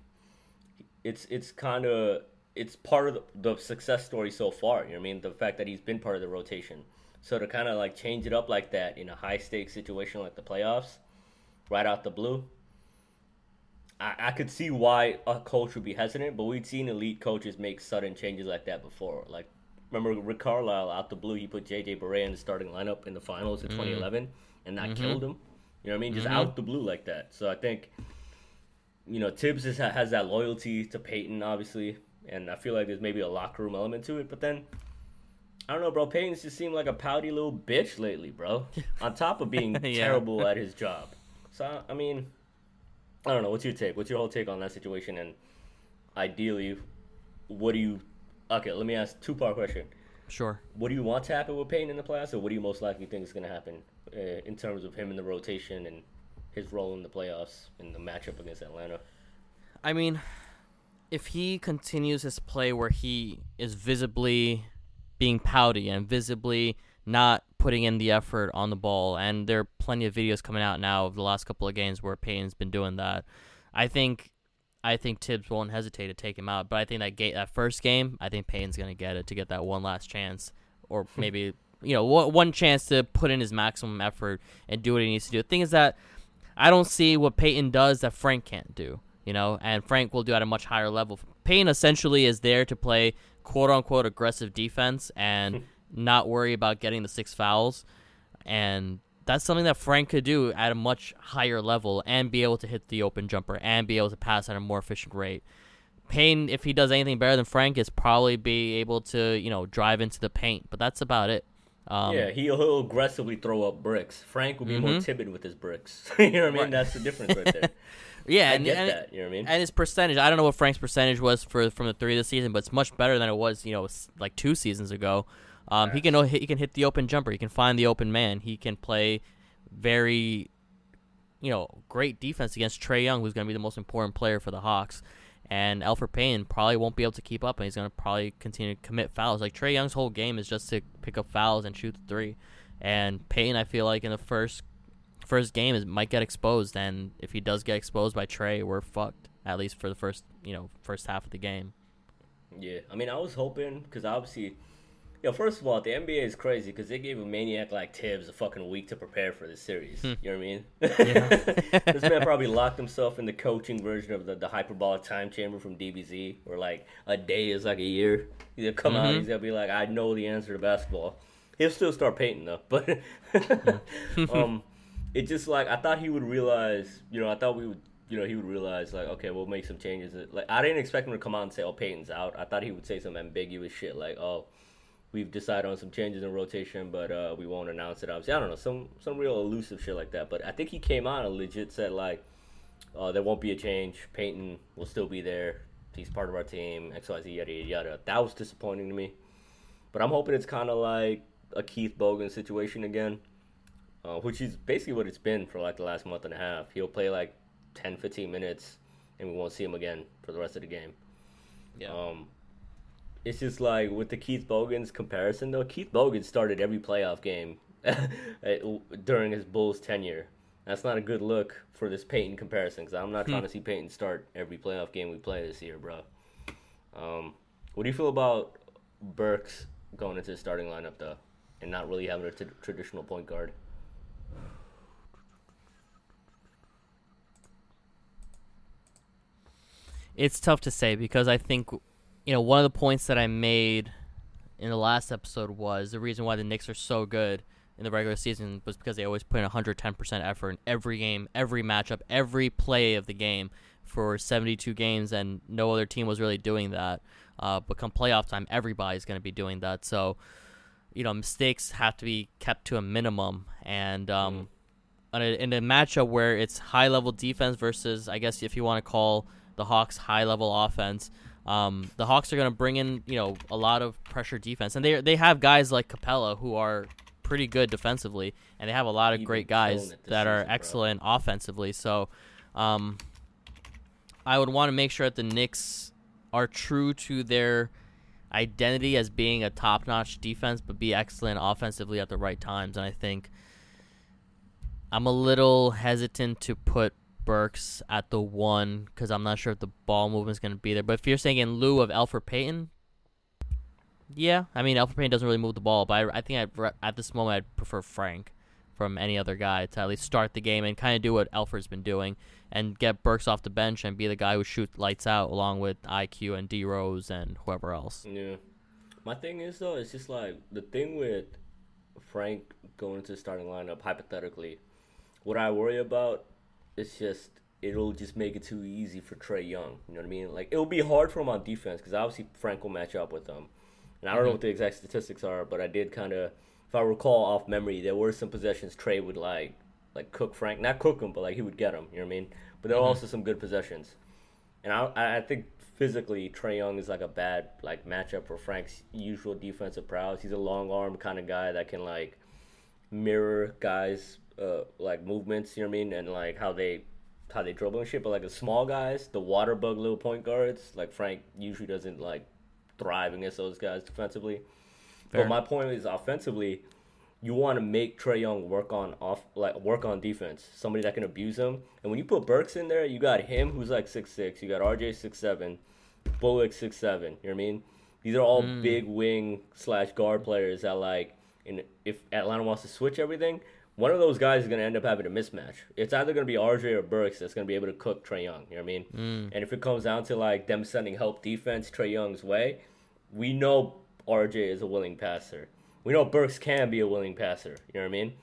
[SPEAKER 2] it's it's kind of it's part of the, the success story so far. You know what I mean? The fact that he's been part of the rotation. So to kind of like change it up like that in a high stakes situation like the playoffs, right out the blue, I, I could see why a coach would be hesitant. But we've seen elite coaches make sudden changes like that before. Like remember Rick Carlisle out the blue, he put JJ Barea in the starting lineup in the finals in mm-hmm. 2011, and that mm-hmm. killed him. You know what I mean? Just mm-hmm. out the blue like that. So I think you know, Tibbs is, has that loyalty to Payton, obviously, and I feel like there's maybe a locker room element to it. But then, I don't know, bro. Payton's just seemed like a pouty little bitch lately, bro. [LAUGHS] On top of being [LAUGHS]
[SPEAKER 1] Yeah.
[SPEAKER 2] terrible at his job. So I mean, I don't know. What's your take? What's your whole take on that situation? And ideally, what do you? Okay, let me ask two part question.
[SPEAKER 1] Sure.
[SPEAKER 2] What do you want to happen with Payton in the playoffs, or what do you most likely think is going to happen uh, in terms of him in the rotation and his role in the playoffs in the matchup against Atlanta.
[SPEAKER 1] I mean, if he continues his play where he is visibly being pouty and visibly not putting in the effort on the ball, and there are plenty of videos coming out now of the last couple of games where Payton's been doing that. I think I think Tibbs won't hesitate to take him out, but I think that gate that first game, I think Payton's gonna get it to get that one last chance, or [LAUGHS] maybe you know one, one chance to put in his maximum effort and do what he needs to do. The thing is that I don't see what Payton does that Frank can't do, you know, and Frank will do at a much higher level. Payton essentially is there to play quote unquote aggressive defense and [LAUGHS] not worry about getting the six fouls, and that's something that Frank could do at a much higher level and be able to hit the open jumper and be able to pass at a more efficient rate. Payne, if he does anything better than Frank, is probably be able to you know drive into the paint, but that's about it. Um,
[SPEAKER 2] yeah, he'll, he'll aggressively throw up bricks. Frank will be more
[SPEAKER 1] Mhm.
[SPEAKER 2] timid with his bricks. [LAUGHS] you know what I mean?
[SPEAKER 1] Right.
[SPEAKER 2] That's the difference right there. [LAUGHS]
[SPEAKER 1] yeah,
[SPEAKER 2] I
[SPEAKER 1] and,
[SPEAKER 2] get
[SPEAKER 1] and,
[SPEAKER 2] that. You know what I mean?
[SPEAKER 1] and his percentage. I don't know what Frank's percentage was for from the three this season, but it's much better than it was you know like two seasons ago. Um, he can hit, he can hit the open jumper. He can find the open man. He can play very, you know, great defense against Trae Young, who's going to be the most important player for the Hawks. And Alfred Payne probably won't be able to keep up, and he's going to probably continue to commit fouls. Like Trae Young's whole game is just to pick up fouls and shoot the three. And Payne, I feel like in the first first game, is might get exposed, and if he does get exposed by Trae, we're fucked. At least for the first, you know, first half of the game.
[SPEAKER 2] Yeah, I mean, I was hoping because obviously, you know, first of all, the NBA is crazy because they gave a maniac like Tibbs a fucking week to prepare for this series. You know what I mean? Yeah. [LAUGHS] this man probably [LAUGHS] locked himself in the coaching version of the, the hyperbolic time chamber from DBZ, where like a day is like a year. He'll come out, he's gonna be like, I know the answer to basketball. He'll still start painting though, but [LAUGHS] um, it just like I thought he would realize. You know, I thought we would. You know, he would realize like, okay, we'll make some changes. Like, I didn't expect him to come out and say, "Oh, Payton's out." I thought he would say some ambiguous shit like, "Oh, we've decided on some changes in rotation, but uh, we won't announce it." Obviously, I don't know, some some real elusive shit like that. But I think he came out and legit said like, uh, "There won't be a change. Payton will still be there. He's part of our team. X, Y, Z, yada yada yada." That was disappointing to me. But I'm hoping it's kind of like a Keith Bogan situation again, uh, which is basically what it's been for like the last month and a half. He'll play like 10, 15 minutes, and we won't see him again for the rest of the game. Um, it's just like with the Keith Bogan's comparison, though. Keith Bogan started every playoff game [LAUGHS] during his Bulls tenure. That's not a good look for this Payton comparison because I'm not trying to see Payton start every playoff game we play this year, bro. Um, what do you feel about Burks going into the starting lineup though, and not really having a t- traditional point guard?
[SPEAKER 1] It's tough to say because I think, you know, one of the points that I made in the last episode was the reason why the Knicks are so good in the regular season was because they always put in 110% effort in every game, every matchup, every play of the game for 72 games, and no other team was really doing that. Uh, but come playoff time, everybody's going to be doing that. So, you know, mistakes have to be kept to a minimum. And um, on a, in a matchup where it's high level defense versus, I guess, if you want to call the Hawks high level offense, um, the Hawks are going to bring in, you know, a lot of pressure defense, and they they have guys like Capela who are pretty good defensively, and they have a lot of
[SPEAKER 2] He's
[SPEAKER 1] great guys that are
[SPEAKER 2] season, bro.
[SPEAKER 1] excellent offensively. So, um, I would want to make sure that the Knicks are true to their identity as being a top-notch defense, but be excellent offensively at the right times. And I think I'm a little hesitant to put Burks at the one because I'm not sure if the ball movement is going to be there. But if you're saying in lieu of Alfred Payton, yeah, I mean Alfred Payton doesn't really move the ball, but I, I think I'd, at this moment I'd prefer Frank from any other guy to at least start the game and kind of do what Alfred's been doing and get Burks off the bench and be the guy who shoots lights out along with IQ and D Rose and whoever else.
[SPEAKER 2] Yeah. My thing is though, it's just like the thing with Frank going the starting lineup hypothetically. What I worry about is just it'll just make it too easy for Trae Young. You know what I mean? Like it'll be hard for him on defense because obviously Frank will match up with them. And I don't know mm-hmm. what the exact statistics are, but I did kind of, if I recall off memory, there were some possessions Trae would like, like cook Frank, not cook him, but like he would get him. You know what I mean? But there were mm-hmm. also some good possessions. And I, I think physically Trae Young is like a bad like matchup for Frank's usual defensive prowess. He's a long arm kind of guy that can like mirror guys uh, like movements. You know what I mean, and like how they how they dribble and shit. But like the small guys, the water bug little point guards, like Frank usually doesn't like thrive against those guys defensively.
[SPEAKER 1] Fair.
[SPEAKER 2] But my point is offensively, you want to make Trae Young work on off like work on defense. Somebody that can abuse him. And when you put Burks in there, you got him who's like six six. You got RJ six seven, Bullock six seven. You know what I mean? These are all big wing slash guard players that like. In, if Atlanta wants to switch everything, one of those guys is going to end up having a mismatch. It's either going to be RJ or Burks that's going to be able to cook Trae Young. You know what I mean? And if it comes down to like them sending help defense Trae Young's way, we know RJ is a willing passer. We know Burks can be a willing passer. You know what I mean?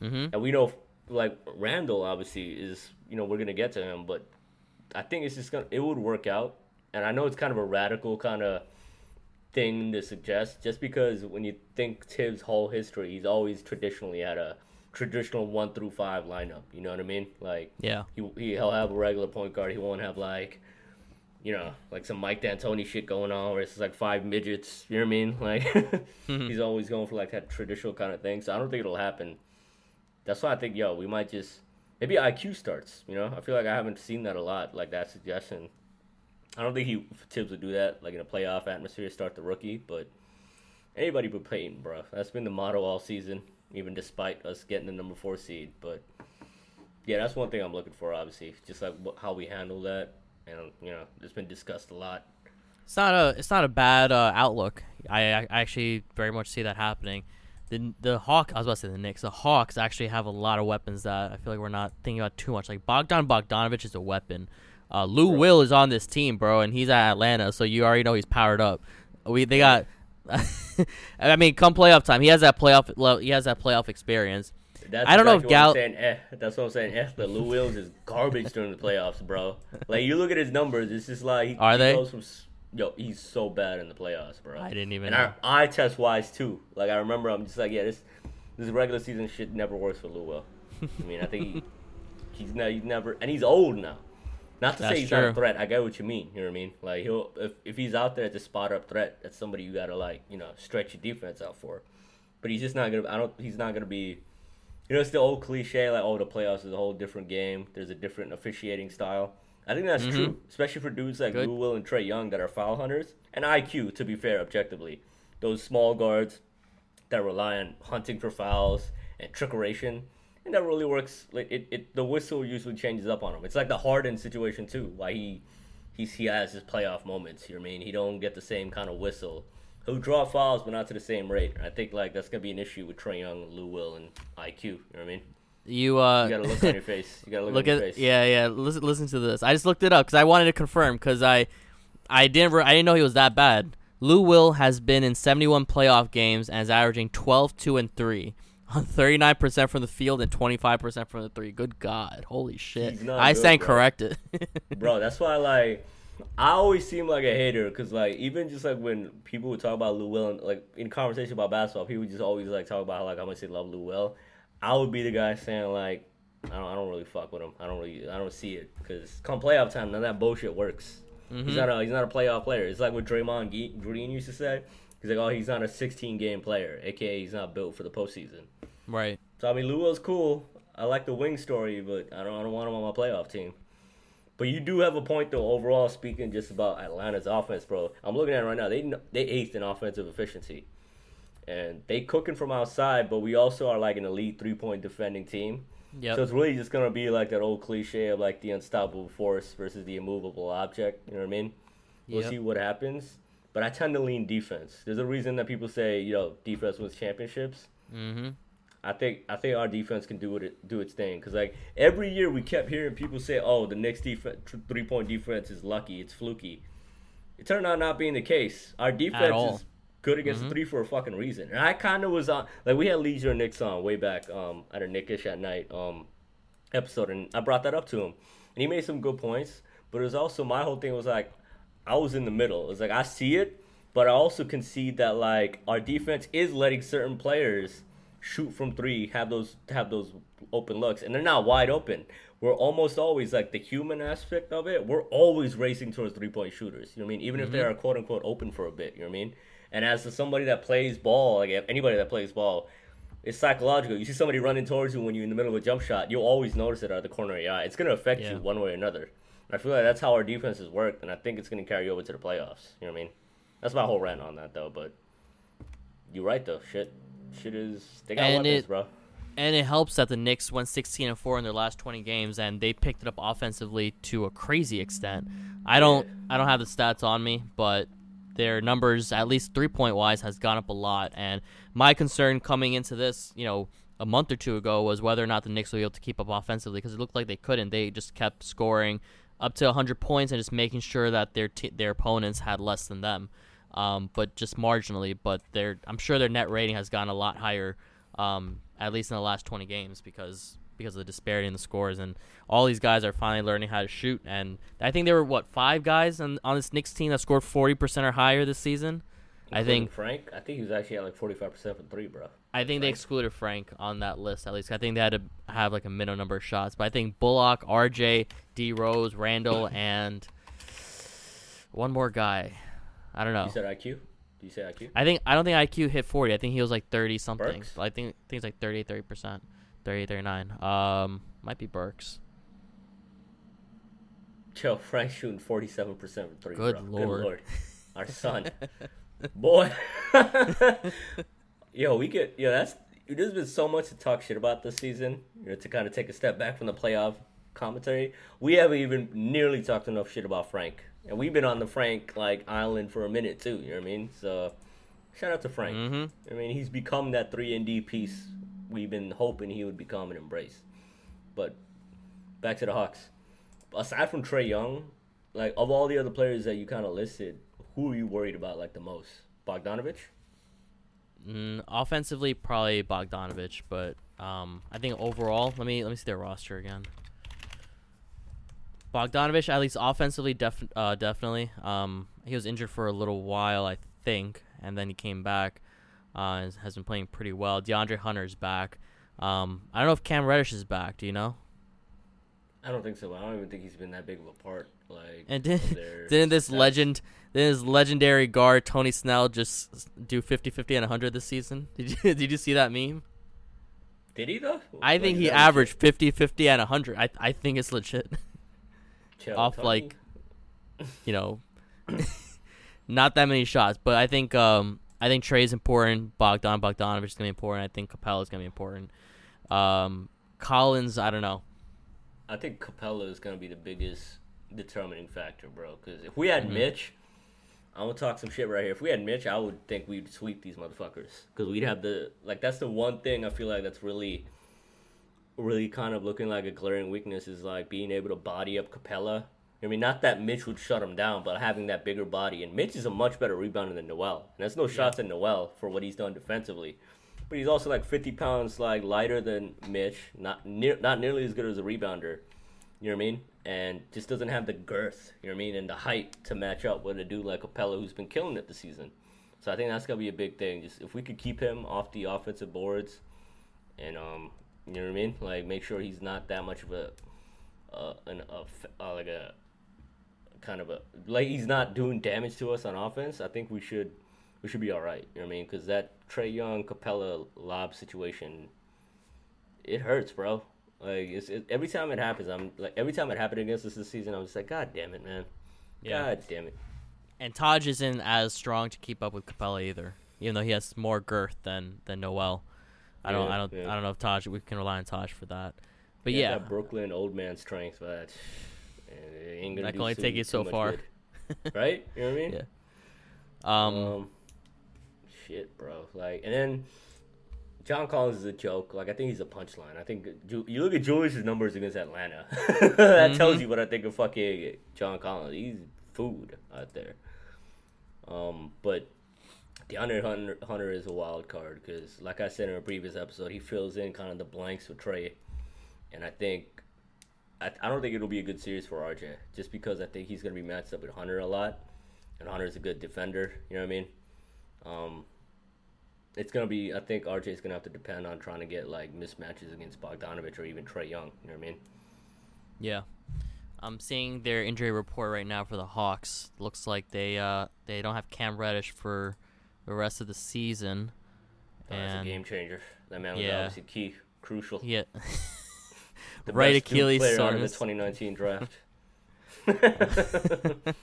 [SPEAKER 2] Mm-hmm. And we know like Randle obviously is. You know we're gonna get to him, but I think it's just gonna it would work out. And I know it's kind of a radical kind of thing to suggest, just because when you think Thibs' whole history, he's always traditionally had a traditional one through five lineup. You know what I mean? Like
[SPEAKER 1] Yeah.
[SPEAKER 2] he, he he'll have a regular point guard. He won't have like, you know, like some Mike D'Antoni shit going on where it's like five midgets. You know what I mean? [LAUGHS] Like mm-hmm. he's always going for like that traditional kind of thing. So I don't think it'll happen. That's why I think yo we might just maybe IQ starts. You know, I feel like I haven't seen that a lot. Like that suggestion. I don't think he Thibs would do that like in a playoff atmosphere start the rookie, but anybody but Payton, bro. That's been the motto all season, even despite us getting the number four seed. But yeah, that's one thing I'm looking for. Obviously, just like wh- how we handle that, and you know, it's been discussed a lot.
[SPEAKER 1] It's not a it's not a bad uh, outlook. I, I actually very much see that happening. The the Hawk I was about to say the Knicks. The Hawks actually have a lot of weapons that I feel like we're not thinking about too much. Like Bogdan Bogdanovich is a weapon. Uh, Lou Will is on this team, bro, and he's at Atlanta, so you already know he's powered up. We they got. [LAUGHS] I mean, come playoff time, he has that playoff. He has that playoff experience.
[SPEAKER 2] That's
[SPEAKER 1] I don't know if
[SPEAKER 2] exactly what
[SPEAKER 1] Gal-
[SPEAKER 2] saying, eh, that's what I'm saying. Eh, the Lou Wills is garbage during the playoffs, bro. Like you look at his numbers, it's just like he,
[SPEAKER 1] Are
[SPEAKER 2] he
[SPEAKER 1] they?
[SPEAKER 2] goes from yo, he's so bad in the playoffs, bro.
[SPEAKER 1] I didn't even
[SPEAKER 2] And
[SPEAKER 1] know.
[SPEAKER 2] I, eye test wise too. Like I remember, I'm just like, yeah, this this regular season shit never works for Lou Will. I mean, I think he [LAUGHS] he's, ne- he's never, and he's old now. Not to
[SPEAKER 1] That's
[SPEAKER 2] say he's not a threat. I get what you mean. You know what I mean? Like he'll if, if he's out there as a spot up threat, that's somebody you gotta like you know stretch your defense out for. But he's just not gonna. I don't. He's not gonna be. You know, it's the old cliche like, oh, the playoffs is a whole different game. There's a different officiating style. I think that's mm-hmm. true, especially for dudes like
[SPEAKER 1] Good.
[SPEAKER 2] Lou Will and Trae Young that are foul hunters and IQ. To be fair, objectively, those small guards that rely on hunting for fouls and trickeration, and that really works. Like it, it the whistle usually changes up on him. It's like the Harden situation too, why he he's, he has his playoff moments. You know what I mean? He don't get the same kind of whistle. He'll draw fouls, but not to the same rate. I think like that's gonna be an issue with Trae Young, Lou Will, and IQ. You know what I mean?
[SPEAKER 1] You uh,
[SPEAKER 2] You gotta look on your face. You gotta look,
[SPEAKER 1] look at
[SPEAKER 2] your face.
[SPEAKER 1] yeah yeah listen listen to this i just looked it up because i wanted to confirm because i i didn't re- i didn't know he was that bad lou will has been in 71 playoff games and is averaging 12 2 and 3 on 39% from the field and 25% from the three good god holy shit i
[SPEAKER 2] good,
[SPEAKER 1] stand
[SPEAKER 2] bro.
[SPEAKER 1] corrected [LAUGHS]
[SPEAKER 2] bro. That's why like I always seem like a hater because like even just like when people would talk about Lou Will and like in conversation about basketball, people just always like talk about how, like, how much they love Lou Will. I would be the guy saying like I don't I don't really fuck with him. I don't really I don't see it because come playoff time, none of that bullshit works. He's mm-hmm. not a he's not a playoff player. It's like what Draymond Ge- Green used to say. He's like, oh, he's not a 16 game player, aka he's not built for the postseason.
[SPEAKER 1] Right
[SPEAKER 2] So I mean, Will's cool. I like the wing story, but I don't I don't want him on my playoff team. But you do have a point though. Overall, speaking just about Atlanta's offense, bro. I'm looking at it right now. They they eighth in offensive efficiency, and they cooking from outside. But we also are like an elite three point defending team.
[SPEAKER 1] Yep.
[SPEAKER 2] So it's really just gonna be like that old cliche of like the unstoppable force versus the immovable object. You know what I mean? We'll
[SPEAKER 1] Yep.
[SPEAKER 2] see what happens. But I tend to lean defense. There's a reason that people say, you know, defense wins championships.
[SPEAKER 1] mm-hmm
[SPEAKER 2] I think I think our defense can do it do its thing because like every year we kept hearing people say, "Oh, the Knicks defense three point defense is lucky, it's fluky." It turned out not being the case. Our defense is good against the three for a fucking reason. And I kind of was on like we had Leisure Knicks on way back um at a Knickish at night um episode, and I brought that up to him, and he made some good points. But it was also my whole thing was like I was in the middle. It was like I see it, but I also concede that like our defense is letting certain players shoot from three, have those have those open looks, and they're not wide open. We're almost always like the human aspect of it. We're always racing towards three point shooters. You know what I mean? Even if they mm-hmm. are quote unquote open for a bit. You know what I mean? And as somebody that plays ball, like anybody that plays ball, It's psychological. You see somebody running towards you when you're in the middle of a jump shot, you'll always notice it out of the corner of your eye. It's gonna affect
[SPEAKER 1] Yeah.
[SPEAKER 2] you one way or another. And I feel like that's how our defense has worked, and I think it's gonna carry over to the playoffs. You know what I mean? That's my whole rant on that, though. But you're right, though. Shit, shit is they got
[SPEAKER 1] And
[SPEAKER 2] weapons,
[SPEAKER 1] it-
[SPEAKER 2] bro.
[SPEAKER 1] And it helps that the Knicks went 16 and 4 in their last 20 games, and they picked it up offensively to a crazy extent. I don't, I don't have the stats on me, but their numbers, at least three point wise, has gone up a lot. And my concern coming into this, you know, a month or two ago was whether or not the Knicks will be able to keep up offensively because it looked like they couldn't. They just kept scoring up to 100 points and just making sure that their t- their opponents had less than them, um, but just marginally. But their, I'm sure their net rating has gone a lot higher um, at least in the last 20 games because because of the disparity in the scores and all these guys are finally learning how to shoot and I think there were what five guys on, on this Knicks team that scored 40% or higher this season. I think
[SPEAKER 2] Frank. I think he was actually at like 45 percent from three, bro.
[SPEAKER 1] I think they excluded Frank on that list at least. I think they had to have like a minimum number of shots, but I think Bullock, RJ, D Rose, Randall, and one more guy. I don't know.
[SPEAKER 2] You said IQ. Did you say IQ?
[SPEAKER 1] I think I don't think IQ hit 40. I think he was like 30 something.
[SPEAKER 2] Burks?
[SPEAKER 1] I think things like 38 30%. 38 39. Um might be Burks. [LAUGHS]
[SPEAKER 2] Joe Frank shooting 47 percent from three.
[SPEAKER 1] Good
[SPEAKER 2] bro.
[SPEAKER 1] lord.
[SPEAKER 2] Good lord. Our [LAUGHS] son, boy. [LAUGHS] yo, we get yo. That's there's been so much to talk shit about this season. You know, to kind of take a step back from the playoff commentary, we haven't even nearly talked enough shit about Frank, and we've been on the Frank like island for a minute too. You know what I mean? So, shout out to Frank.
[SPEAKER 1] Mhm.
[SPEAKER 2] I mean, he's become that three and D piece we've been hoping he would become and embrace. But back to the Hawks. Aside from Trae Young, like of all the other players that you kind of listed, who are you worried about like the most? Bogdanovich?
[SPEAKER 1] Mm, offensively probably Bogdanovich, but um I think overall, let me let me see their roster again. Bogdanovich at least offensively def- uh, definitely. Um he was injured for a little while, I think, and then he came back. Uh has- been playing pretty well. DeAndre Hunter's back. Um I don't know if Cam Reddish is back, do you know?
[SPEAKER 2] I don't think so. I don't even think he's been that big of a part. Like,
[SPEAKER 1] And did, [LAUGHS] didn't this legend, didn't this legendary guard Tony Snell just do 50-50 and 100 this season? [LAUGHS] Did you did you see that meme?
[SPEAKER 2] Did he though?
[SPEAKER 1] I think he averaged 50-50 and 100. I I think it's legit. [LAUGHS]
[SPEAKER 2] Chill,
[SPEAKER 1] off,
[SPEAKER 2] Tony?
[SPEAKER 1] like, [LAUGHS] You know, [COUGHS] not that many shots, but I think um I think Trae's important. Bogdan Bogdanovich is gonna be important. I think Capela is gonna be important. Um, Collins, I don't know.
[SPEAKER 2] I think Capela is gonna be the biggest determining factor, bro. Because if we had
[SPEAKER 1] Mm-hmm.
[SPEAKER 2] Mitch, I'm gonna talk some shit right here. If we had Mitch, I would think we'd sweep these motherfuckers. Because we'd have the like. That's the one thing I feel like that's really, really kind of looking like a glaring weakness is like being able to body up Capela. I mean, not that Mitch would shut him down, but having that bigger body. And Mitch is a much better rebounder than Noel. And there's no shots at Noel for what he's done defensively. But he's also like 50 pounds like lighter than Mitch, not near, not nearly as good as a rebounder. You know what I mean? And just doesn't have the girth, you know what I mean, and the height to match up with a dude like Capela who's been killing it this season. So I think that's gonna be a big thing. Just if we could keep him off the offensive boards, and um, you know what I mean, like make sure he's not that much of a, uh, an a, uh, like a kind of a like he's not doing damage to us on offense. I think we should we should be all right. You know what I mean? Because that Trae Young Capela lob situation, it hurts, bro. Like it's it, every time it happens, I'm like every time it happened against us this season, I'm just like, God damn it, man.
[SPEAKER 1] Yeah.
[SPEAKER 2] God damn it.
[SPEAKER 1] And Taj isn't as strong to keep up with Capela either, even though he has more girth than than Noel. I don't,
[SPEAKER 2] Yeah,
[SPEAKER 1] I don't,
[SPEAKER 2] yeah.
[SPEAKER 1] I don't know if Taj we can rely on Taj for that. But
[SPEAKER 2] has
[SPEAKER 1] yeah,
[SPEAKER 2] that Brooklyn old man strength, but it gonna
[SPEAKER 1] That can only take you so far.
[SPEAKER 2] good. [LAUGHS] right? You know what I mean?
[SPEAKER 1] Yeah. um,
[SPEAKER 2] Um, shit, bro. Like, and then John Collins is a joke. Like, I think he's a punchline. I think Ju- you look at Julius's numbers against Atlanta. [LAUGHS] that
[SPEAKER 1] Mm-hmm.
[SPEAKER 2] tells you what I think of fucking John Collins. He's food out there. Um, but DeAndre Hunter, Hunter is a wild card because, like I said in a previous episode, he fills in kind of the blanks with Trae, and I think. I, I don't think it'll be a good series for RJ, just because I think he's going to be matched up with Hunter a lot, and Hunter's a good defender. You know what I mean? Um, it's gonna be. I think RJ's gonna have to depend on trying to get like mismatches against Bogdanovich or even Trae Young. You know what I mean?
[SPEAKER 1] Yeah. I'm seeing their injury report right now for the Hawks. Looks like they uh they don't have Cam Reddish for the rest of the season.
[SPEAKER 2] That's a game changer. That man was
[SPEAKER 1] Yeah.
[SPEAKER 2] obviously key, crucial.
[SPEAKER 1] Yeah. [LAUGHS] [LAUGHS]
[SPEAKER 2] The
[SPEAKER 1] right Achilles
[SPEAKER 2] player out of the 2019 draft. [LAUGHS]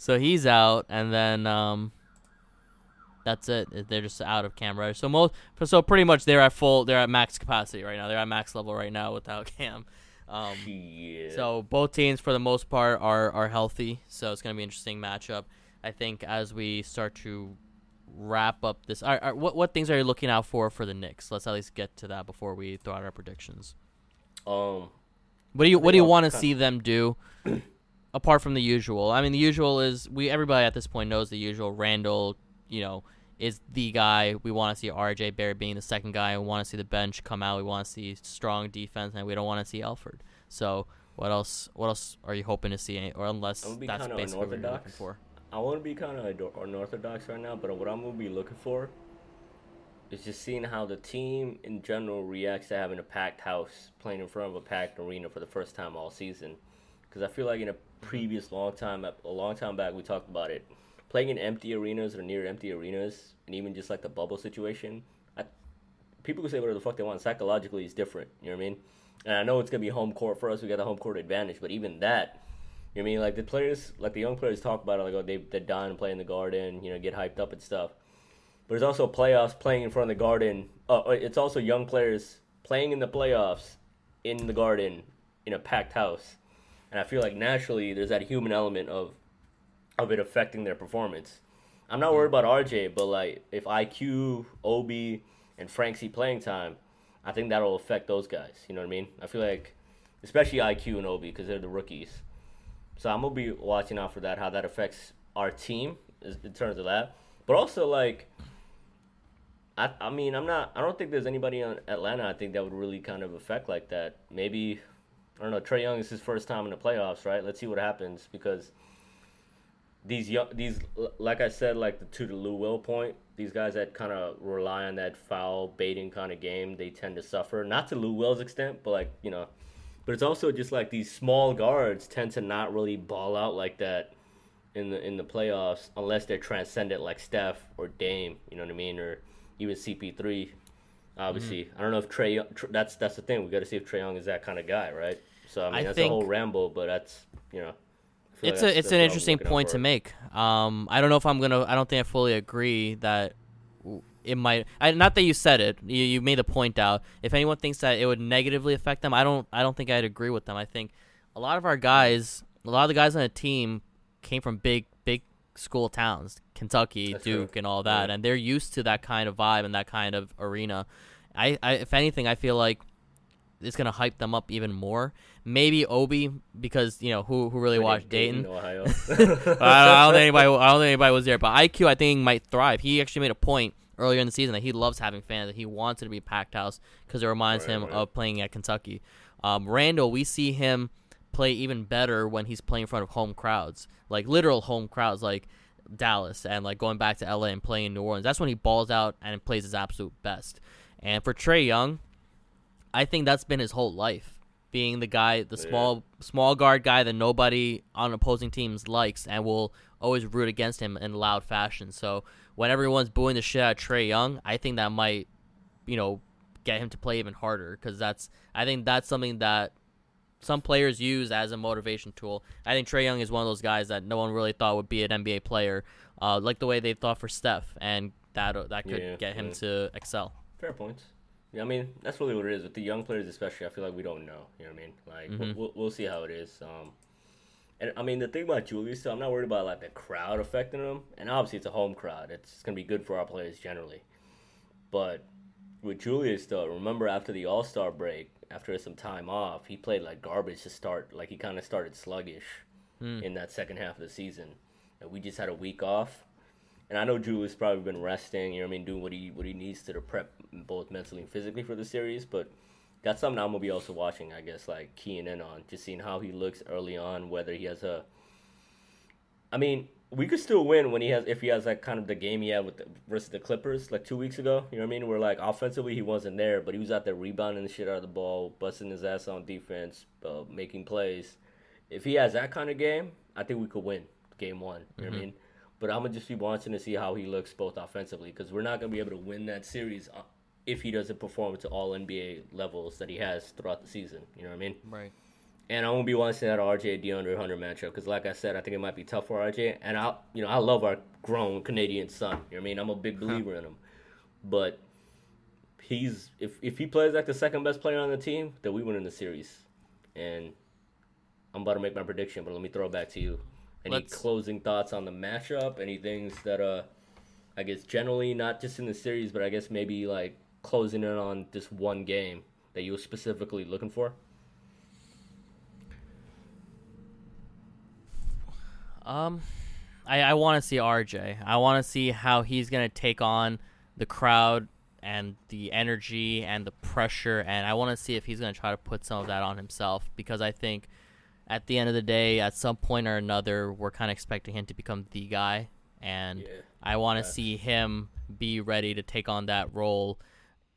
[SPEAKER 1] So he's out, and then um, that's it. They're just out of Cam Reddish. So most, so pretty much they're at full. They're at max capacity right now. They're at max level right now without Cam. Um,
[SPEAKER 2] yeah.
[SPEAKER 1] so both teams, for the most part, are are healthy. So it's gonna be an interesting matchup. I think as we start to wrap up this, are, are, what what things are you looking out for for the Knicks? Let's at least get to that before we throw out our predictions.
[SPEAKER 2] um,
[SPEAKER 1] What do you What do you want to see them do, [CLEARS THROAT] apart from the usual? I mean, the usual is we everybody at this point knows the usual. Randle, you know, is the guy. We want to see R.J. Barrett being the second guy. We want to see the bench come out. We want to see strong defense, and we don't want to see Elfrid. So, what else? What else are you hoping to see? Or unless
[SPEAKER 2] I'm gonna be
[SPEAKER 1] that's basically what you're looking for.
[SPEAKER 2] I want to be kind of unorthodox right now, but what I'm gonna be looking for is just seeing how the team in general reacts to having a packed house, playing in front of a packed arena for the first time all season. Because I feel like in a mm-hmm. previous long time, a long time back, we talked about it. Playing in empty arenas or near empty arenas, and even just like the bubble situation, I, people can say whatever the fuck they want. Psychologically, it's different. You know what I mean? And I know it's gonna be home court for us. We got the home court advantage, but even that, you know I mean? Like the players, like the young players talk about it, like oh they they're dying to play in the garden, you know, get hyped up and stuff. But there's also playoffs playing in front of the garden. Uh, it's also young players playing in the playoffs in the garden in a packed house, and I feel like naturally there's that human element of of it affecting their performance. I'm not worried about RJ, but like if IQ, OB, and Frank see playing time, I think that'll affect those guys. You know what I mean? I feel like, especially IQ and OB because they're the rookies. So I'm gonna be watching out for that, how that affects our team in terms of that. But also like, I I mean I'm not I don't think there's anybody on Atlanta I think that would really kind of affect like that. Maybe I don't know. Trae Young is his first time in the playoffs, right? Let's see what happens because these young these like I said like the to the Lou Will point these guys that kind of rely on that foul baiting kind of game they tend to suffer not to Lou Will's extent but like you know but it's also just like these small guards tend to not really ball out like that in the in the playoffs unless they're transcendent like Steph or Dame you know what I mean or even CP3 obviously I don't know if Trae Young, that's that's the thing we got to see if Trae Young is that kind of guy right so I mean
[SPEAKER 1] I
[SPEAKER 2] that's a whole ramble but that's you know I feel like
[SPEAKER 1] It's a it's an interesting point to make. Um, I don't know if I'm gonna. I don't think I fully agree that it might. I, not that you said it. You, you made the point out. If anyone thinks that it would negatively affect them, I don't. I don't think I'd agree with them. I think a lot of our guys, a lot of the guys on the team, came from big big school towns, Kentucky,
[SPEAKER 2] That's true.
[SPEAKER 1] Duke, and all that,
[SPEAKER 2] Yeah.
[SPEAKER 1] and they're used to that kind of vibe and that kind of arena. I, I if anything, I feel like it's gonna hype them up even more. Maybe Obi because you know who who really
[SPEAKER 2] Like
[SPEAKER 1] watched Dayton.
[SPEAKER 2] Ohio. [LAUGHS]
[SPEAKER 1] I, don't, I don't think [LAUGHS] anybody. I don't think anybody was there. But IQ, I think, might thrive. He actually made a point earlier in the season that he loves having fans. That he wants it to be packed house because it reminds
[SPEAKER 2] Right,
[SPEAKER 1] him
[SPEAKER 2] right.
[SPEAKER 1] of playing at Kentucky. Um, Randle, we see him play even better when he's playing in front of home crowds, like literal home crowds, like Dallas and like going back to LA and playing in New Orleans. That's when he balls out and plays his absolute best. And for Trae Young, I think that's been his whole life. Being the guy, the
[SPEAKER 2] Yeah.
[SPEAKER 1] small small guard guy that nobody on opposing teams likes and will always root against him in loud fashion. So when everyone's booing the shit out of Trae Young, I think that might, you know, get him to play even harder because that's I think that's something that some players use as a motivation tool. I think Trae Young is one of those guys that no one really thought would be an NBA player, uh, like the way they thought for Steph, and that that could
[SPEAKER 2] Yeah,
[SPEAKER 1] get him
[SPEAKER 2] yeah.
[SPEAKER 1] to excel.
[SPEAKER 2] Fair points. Yeah, I mean that's really what it is with the young players, especially. I feel like we don't know. You know what I mean? Like we'll,
[SPEAKER 1] Mm-hmm.
[SPEAKER 2] we'll, we'll see how it is. Um, and I mean the thing about Julius, so I'm not worried about like the crowd affecting him. And obviously it's a home crowd. It's gonna be good for our players generally. But with Julius though, remember after the All Star break, after some time off, he played like garbage to start. Like he kind of started sluggish hmm. in that second half of the season, and we just had a week off. And I know Julius probably been resting, you know what I mean, doing what he what he needs to to prep both mentally and physically for the series. But that's something I'm gonna be also watching, I guess, like keying in on, just seeing how he looks early on, whether he has a. I mean, we could still win when he has if he has like kind of the game he had with the, versus the Clippers like two weeks ago. You know what I mean? Where like offensively he wasn't there, but he was out there rebounding the shit out of the ball, busting his ass on defense, uh, making plays. If he has that kind of game, I think we could win game one. You know what I mean? But I'm gonna just be watching to see how he looks both offensively because we're not gonna be able to win that series uh, if he doesn't perform to all NBA levels that he has throughout the season. You know what I mean?
[SPEAKER 1] Right.
[SPEAKER 2] And I won't be watching that RJ DeAndre Hunter matchup because, like I said, I think it might be tough for RJ. And I, you know, I love our grown Canadian son. You know what I mean? I'm a big believer in him, but he's if if he plays like the second best player on the team, then we win in the series. And I'm about to make my prediction, but let me throw it back to you. Any
[SPEAKER 1] Let's-
[SPEAKER 2] closing thoughts on the matchup? Any things that uh, I guess generally not just in the series, but I guess maybe like closing in on this one game that you were specifically looking for.
[SPEAKER 1] Um, I, I want to see RJ. I want to see how he's gonna take on the crowd and the energy and the pressure, and I want to see if he's gonna try to put some of that on himself because I think at the end of the day, at some point or another, we're kind of expecting him to become the guy, and
[SPEAKER 2] Yeah.
[SPEAKER 1] I want to
[SPEAKER 2] Facts.
[SPEAKER 1] see him be ready to take on that role.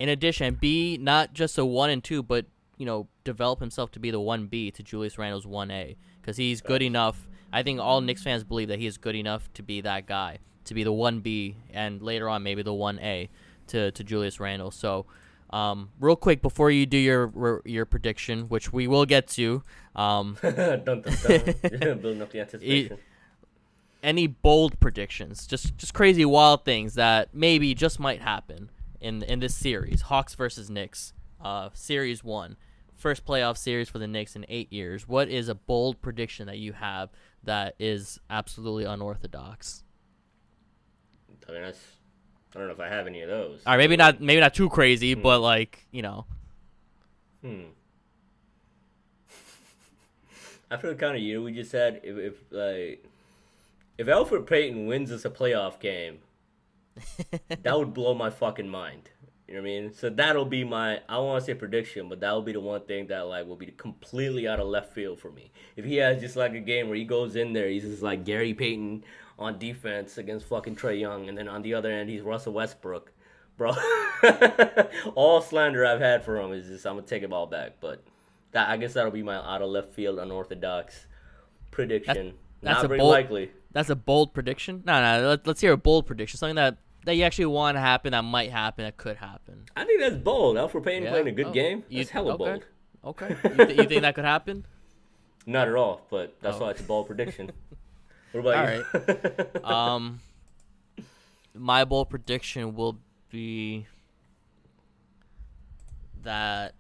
[SPEAKER 1] In addition, be not just a one and two, but you know, develop himself to be the one B to Julius Randle's one A because he's good enough. I think all Knicks fans believe that he is good enough to be that guy, to be the one B, and later on maybe the one A to to Julius Randle. So. Um, real quick before you do your your prediction, which we will get to, um, [LAUGHS]
[SPEAKER 2] dun, dun, dun. Building up the [LAUGHS] anticipation.
[SPEAKER 1] any bold predictions, just just crazy wild things that maybe just might happen in in this series, Hawks versus Knicks, uh, series one, first playoff series for the Knicks in eight years. What is a bold prediction that you have that is absolutely unorthodox?
[SPEAKER 2] I mean, that's. I don't know if I have any of those.
[SPEAKER 1] All right, maybe not maybe not too crazy, but like you know,
[SPEAKER 2] Hmm. [LAUGHS] After the kind of year we just had, if, if like, if Elfrid Payton wins us a playoff game, [LAUGHS] that would blow my fucking mind. You know what I mean? So that'll be my I don't want to say prediction, but that'll be the one thing that like will be completely out of left field for me. If he has just like a game where he goes in there, he's just like Gary Payton on defense against fucking Trae Young, and then on the other end he's Russell Westbrook, bro. [LAUGHS] all slander I've had for him is just I'm gonna take it all back, but that I guess that'll be my out of left field unorthodox prediction.
[SPEAKER 1] that's
[SPEAKER 2] Not very
[SPEAKER 1] bold-
[SPEAKER 2] likely.
[SPEAKER 1] That's a bold prediction. No, no, let, let's hear a bold prediction, something that that you actually want to happen, that might happen, that could happen.
[SPEAKER 2] I think that's bold. Elfrid Payton
[SPEAKER 1] Yeah?
[SPEAKER 2] playing a good
[SPEAKER 1] Oh,
[SPEAKER 2] game.
[SPEAKER 1] you-
[SPEAKER 2] hella
[SPEAKER 1] okay.
[SPEAKER 2] bold.
[SPEAKER 1] Okay, you, th- you think that could happen? [LAUGHS]
[SPEAKER 2] Not at all, but that's
[SPEAKER 1] Oh.
[SPEAKER 2] why it's a bold prediction. [LAUGHS] What about you? [LAUGHS]
[SPEAKER 1] um, my bold prediction will be that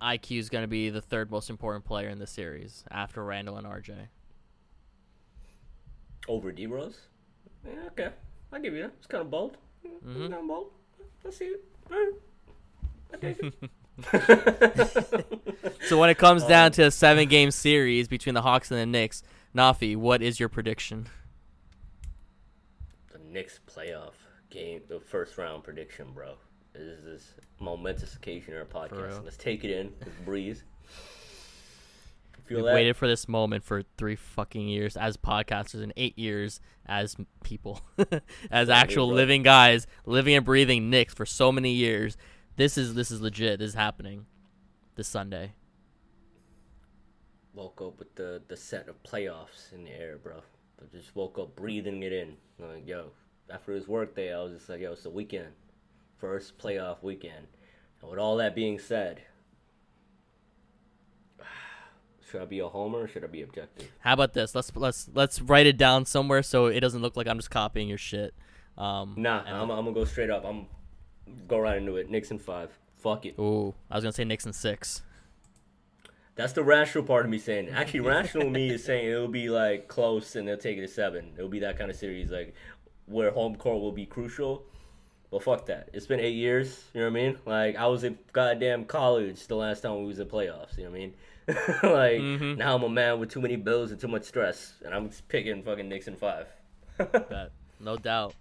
[SPEAKER 1] IQ is going to be the third most important player in the series after Randle and RJ.
[SPEAKER 2] Over D Rose? Yeah, okay. I'll give you that. It's kind of bold.
[SPEAKER 1] Mm-hmm.
[SPEAKER 2] It's kind of bold. I see it. I take it. [LAUGHS] [LAUGHS]
[SPEAKER 1] So when it comes
[SPEAKER 2] Um,
[SPEAKER 1] down to a seven game series between the Hawks and the Knicks, Nafi, what is your prediction?
[SPEAKER 2] the Knicks playoff game, the first round prediction, bro. This is this momentous occasion in our podcast. Let's take it in. Let's [LAUGHS] breathe. Feel
[SPEAKER 1] We've
[SPEAKER 2] that?
[SPEAKER 1] waited for this moment for three fucking years as podcasters and eight years as people, [LAUGHS] as actual living guys, living and breathing Knicks for so many years. This is this is legit. This is happening this Sunday.
[SPEAKER 2] woke up with the the set of playoffs in the air, bro. I just woke up breathing it in. Like, yo, after his work day, I was just like, yo, it's the weekend, first playoff weekend. And with all that being said, [SIGHS] should I be a homer or should I be objective?
[SPEAKER 1] How about this? Let's let's let's write it down somewhere so it doesn't look like I'm just copying your shit. Um,
[SPEAKER 2] Nah, I'm, I'm gonna go straight up. I'm go right into it. Knicks in five. Fuck it.
[SPEAKER 1] Ooh, I was gonna say Knicks in six.
[SPEAKER 2] That's the rational part of me saying. it. Actually, [LAUGHS] rational me is saying it'll be like close and they'll take it to seven. It'll be that kind of series, like where home court will be crucial. But fuck that. It's been eight years. You know what I mean? Like I was in goddamn college the last time we was in the playoffs. You know what I mean? [LAUGHS] like mm-hmm. now I'm a man with too many bills and too much stress, and I'm just picking fucking Knicks in five. [LAUGHS]
[SPEAKER 1] No doubt.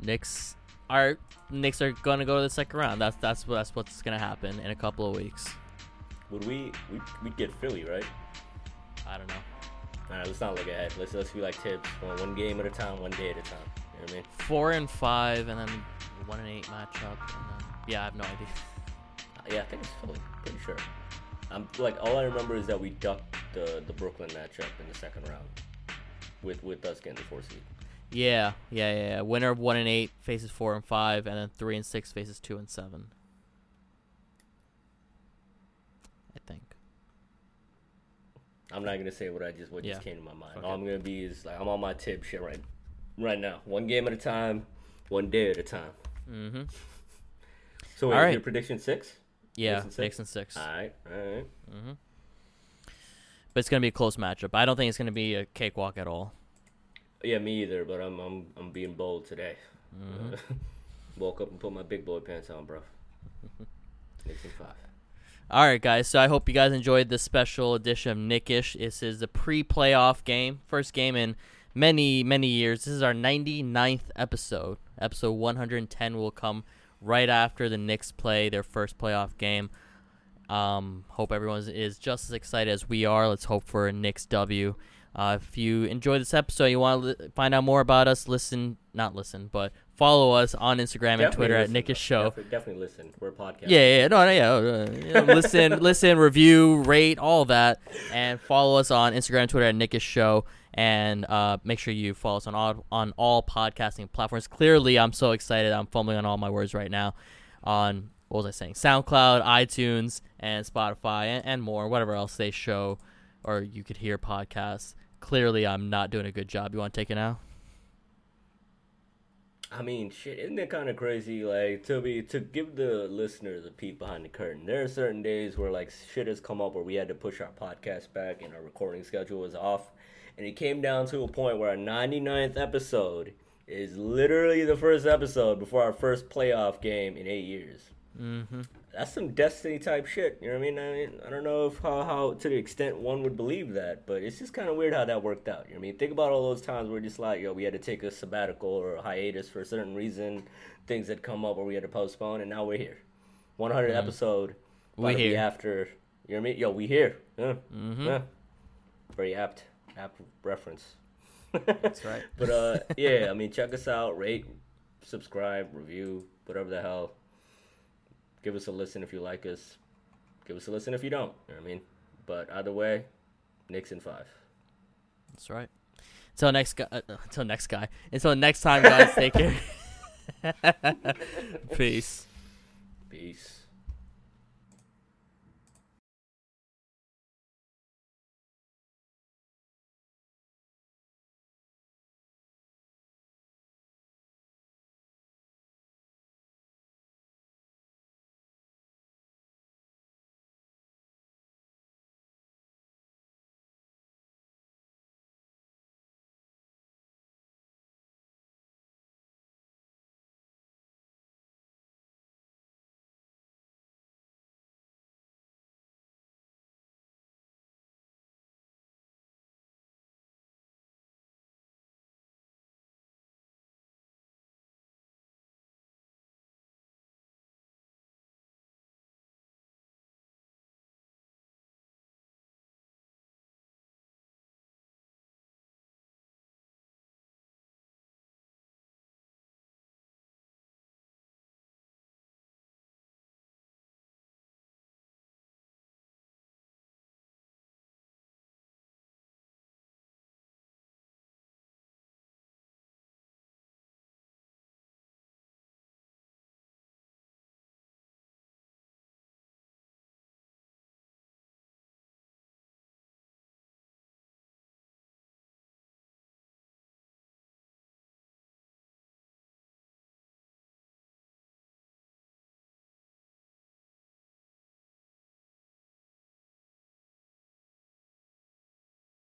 [SPEAKER 1] Knicks are Knicks are gonna go to the second round. That's that's that's what's gonna happen in a couple of weeks.
[SPEAKER 2] Would we? We we'd get Philly, right?
[SPEAKER 1] I don't know.
[SPEAKER 2] All right, let's not look ahead. Let's let's be like Thibs, one game at a time, one day at a time. You know what I mean?
[SPEAKER 1] Four and five, and then one and eight matchup, and then yeah, I have no idea.
[SPEAKER 2] Uh, yeah, I think it's Philly. Pretty sure. I'm like all I remember is that we ducked the the Brooklyn matchup in the second round. with with us getting the four seed.
[SPEAKER 1] Yeah, yeah, yeah, yeah. Winner of one and eight faces four and five, and then three and six faces two and seven. I think.
[SPEAKER 2] I'm not gonna say what I just what
[SPEAKER 1] Yeah.
[SPEAKER 2] just came to my mind.
[SPEAKER 1] Okay.
[SPEAKER 2] All I'm gonna be is like I'm on my tip shit right right now. One game at a time, one day at a time.
[SPEAKER 1] Mm-hmm. [LAUGHS]
[SPEAKER 2] So wait,
[SPEAKER 1] All
[SPEAKER 2] is
[SPEAKER 1] right.
[SPEAKER 2] your prediction six?
[SPEAKER 1] Yeah,
[SPEAKER 2] Knicks and six?
[SPEAKER 1] And six.
[SPEAKER 2] All right, all right.
[SPEAKER 1] Mm-hmm. But it's gonna be a close matchup. I don't think it's gonna be a cakewalk at all.
[SPEAKER 2] Yeah, me either. But I'm I'm I'm being bold today.
[SPEAKER 1] Mm-hmm. [LAUGHS]
[SPEAKER 2] Woke up and put my big boy pants on, bro. [LAUGHS] In five.
[SPEAKER 1] All right, guys. So I hope you guys enjoyed this special edition of Knickish. This is the pre-playoff game, first game in many, many years. This is our 99th episode. Episode 110 will come right after the Knicks play their first playoff game. Um, hope everyone is just as excited as we are. Let's hope for a Knicks W. Uh, if you enjoyed this episode, you want to li- find out more about us, listen, not listen, but follow us on Instagram and
[SPEAKER 2] Definitely
[SPEAKER 1] Twitter at
[SPEAKER 2] listen,
[SPEAKER 1] Knickish
[SPEAKER 2] though.
[SPEAKER 1] Show.
[SPEAKER 2] Definitely, definitely listen. We're a podcast.
[SPEAKER 1] Yeah, yeah, no, no, yeah. uh, you know, listen, [LAUGHS] listen, review, rate, all that, and follow us on Instagram, and Twitter at Knickish Show, and uh, make sure you follow us on all on all podcasting platforms. Clearly, I'm so excited. I'm fumbling on all my words right now. On what was I saying? SoundCloud, iTunes, and Spotify, and, and more. Whatever else they show, or you could hear podcasts. Clearly, I'm not doing a good job. You want to take it now?
[SPEAKER 2] I mean, shit, isn't it kind of crazy? Like to be to give the listeners a peek behind the curtain. There are certain days where like shit has come up where we had to push our podcast back and our recording schedule was off, and it came down to a point where our 99th episode is literally the first episode before our first playoff game in eight years.
[SPEAKER 1] Mm-hmm.
[SPEAKER 2] That's some destiny type shit. You know what I mean? I mean, I don't know if how, how to the extent one would believe that, but it's just kind of weird how that worked out. You know what I mean? Think about all those times where just like, yo, we had to take a sabbatical or a hiatus for a certain reason, things had come up where we had to postpone, and now we're here. 100 episode.
[SPEAKER 1] We
[SPEAKER 2] about to be
[SPEAKER 1] here.
[SPEAKER 2] after. You know what I mean? Yo, we here. Yeah.
[SPEAKER 1] Mhm.
[SPEAKER 2] yeah. Very apt, apt reference.
[SPEAKER 1] That's right. [LAUGHS]
[SPEAKER 2] But uh, yeah, I mean, check us out, rate, subscribe, review, whatever the hell. Give us a listen if you like us. Give us a listen if you don't. You know what I mean? But either way, Knicks in five.
[SPEAKER 1] That's right. Until next guy. Uh, until next guy. Until next time, guys. take [LAUGHS] care. [LAUGHS] Peace.
[SPEAKER 2] Peace.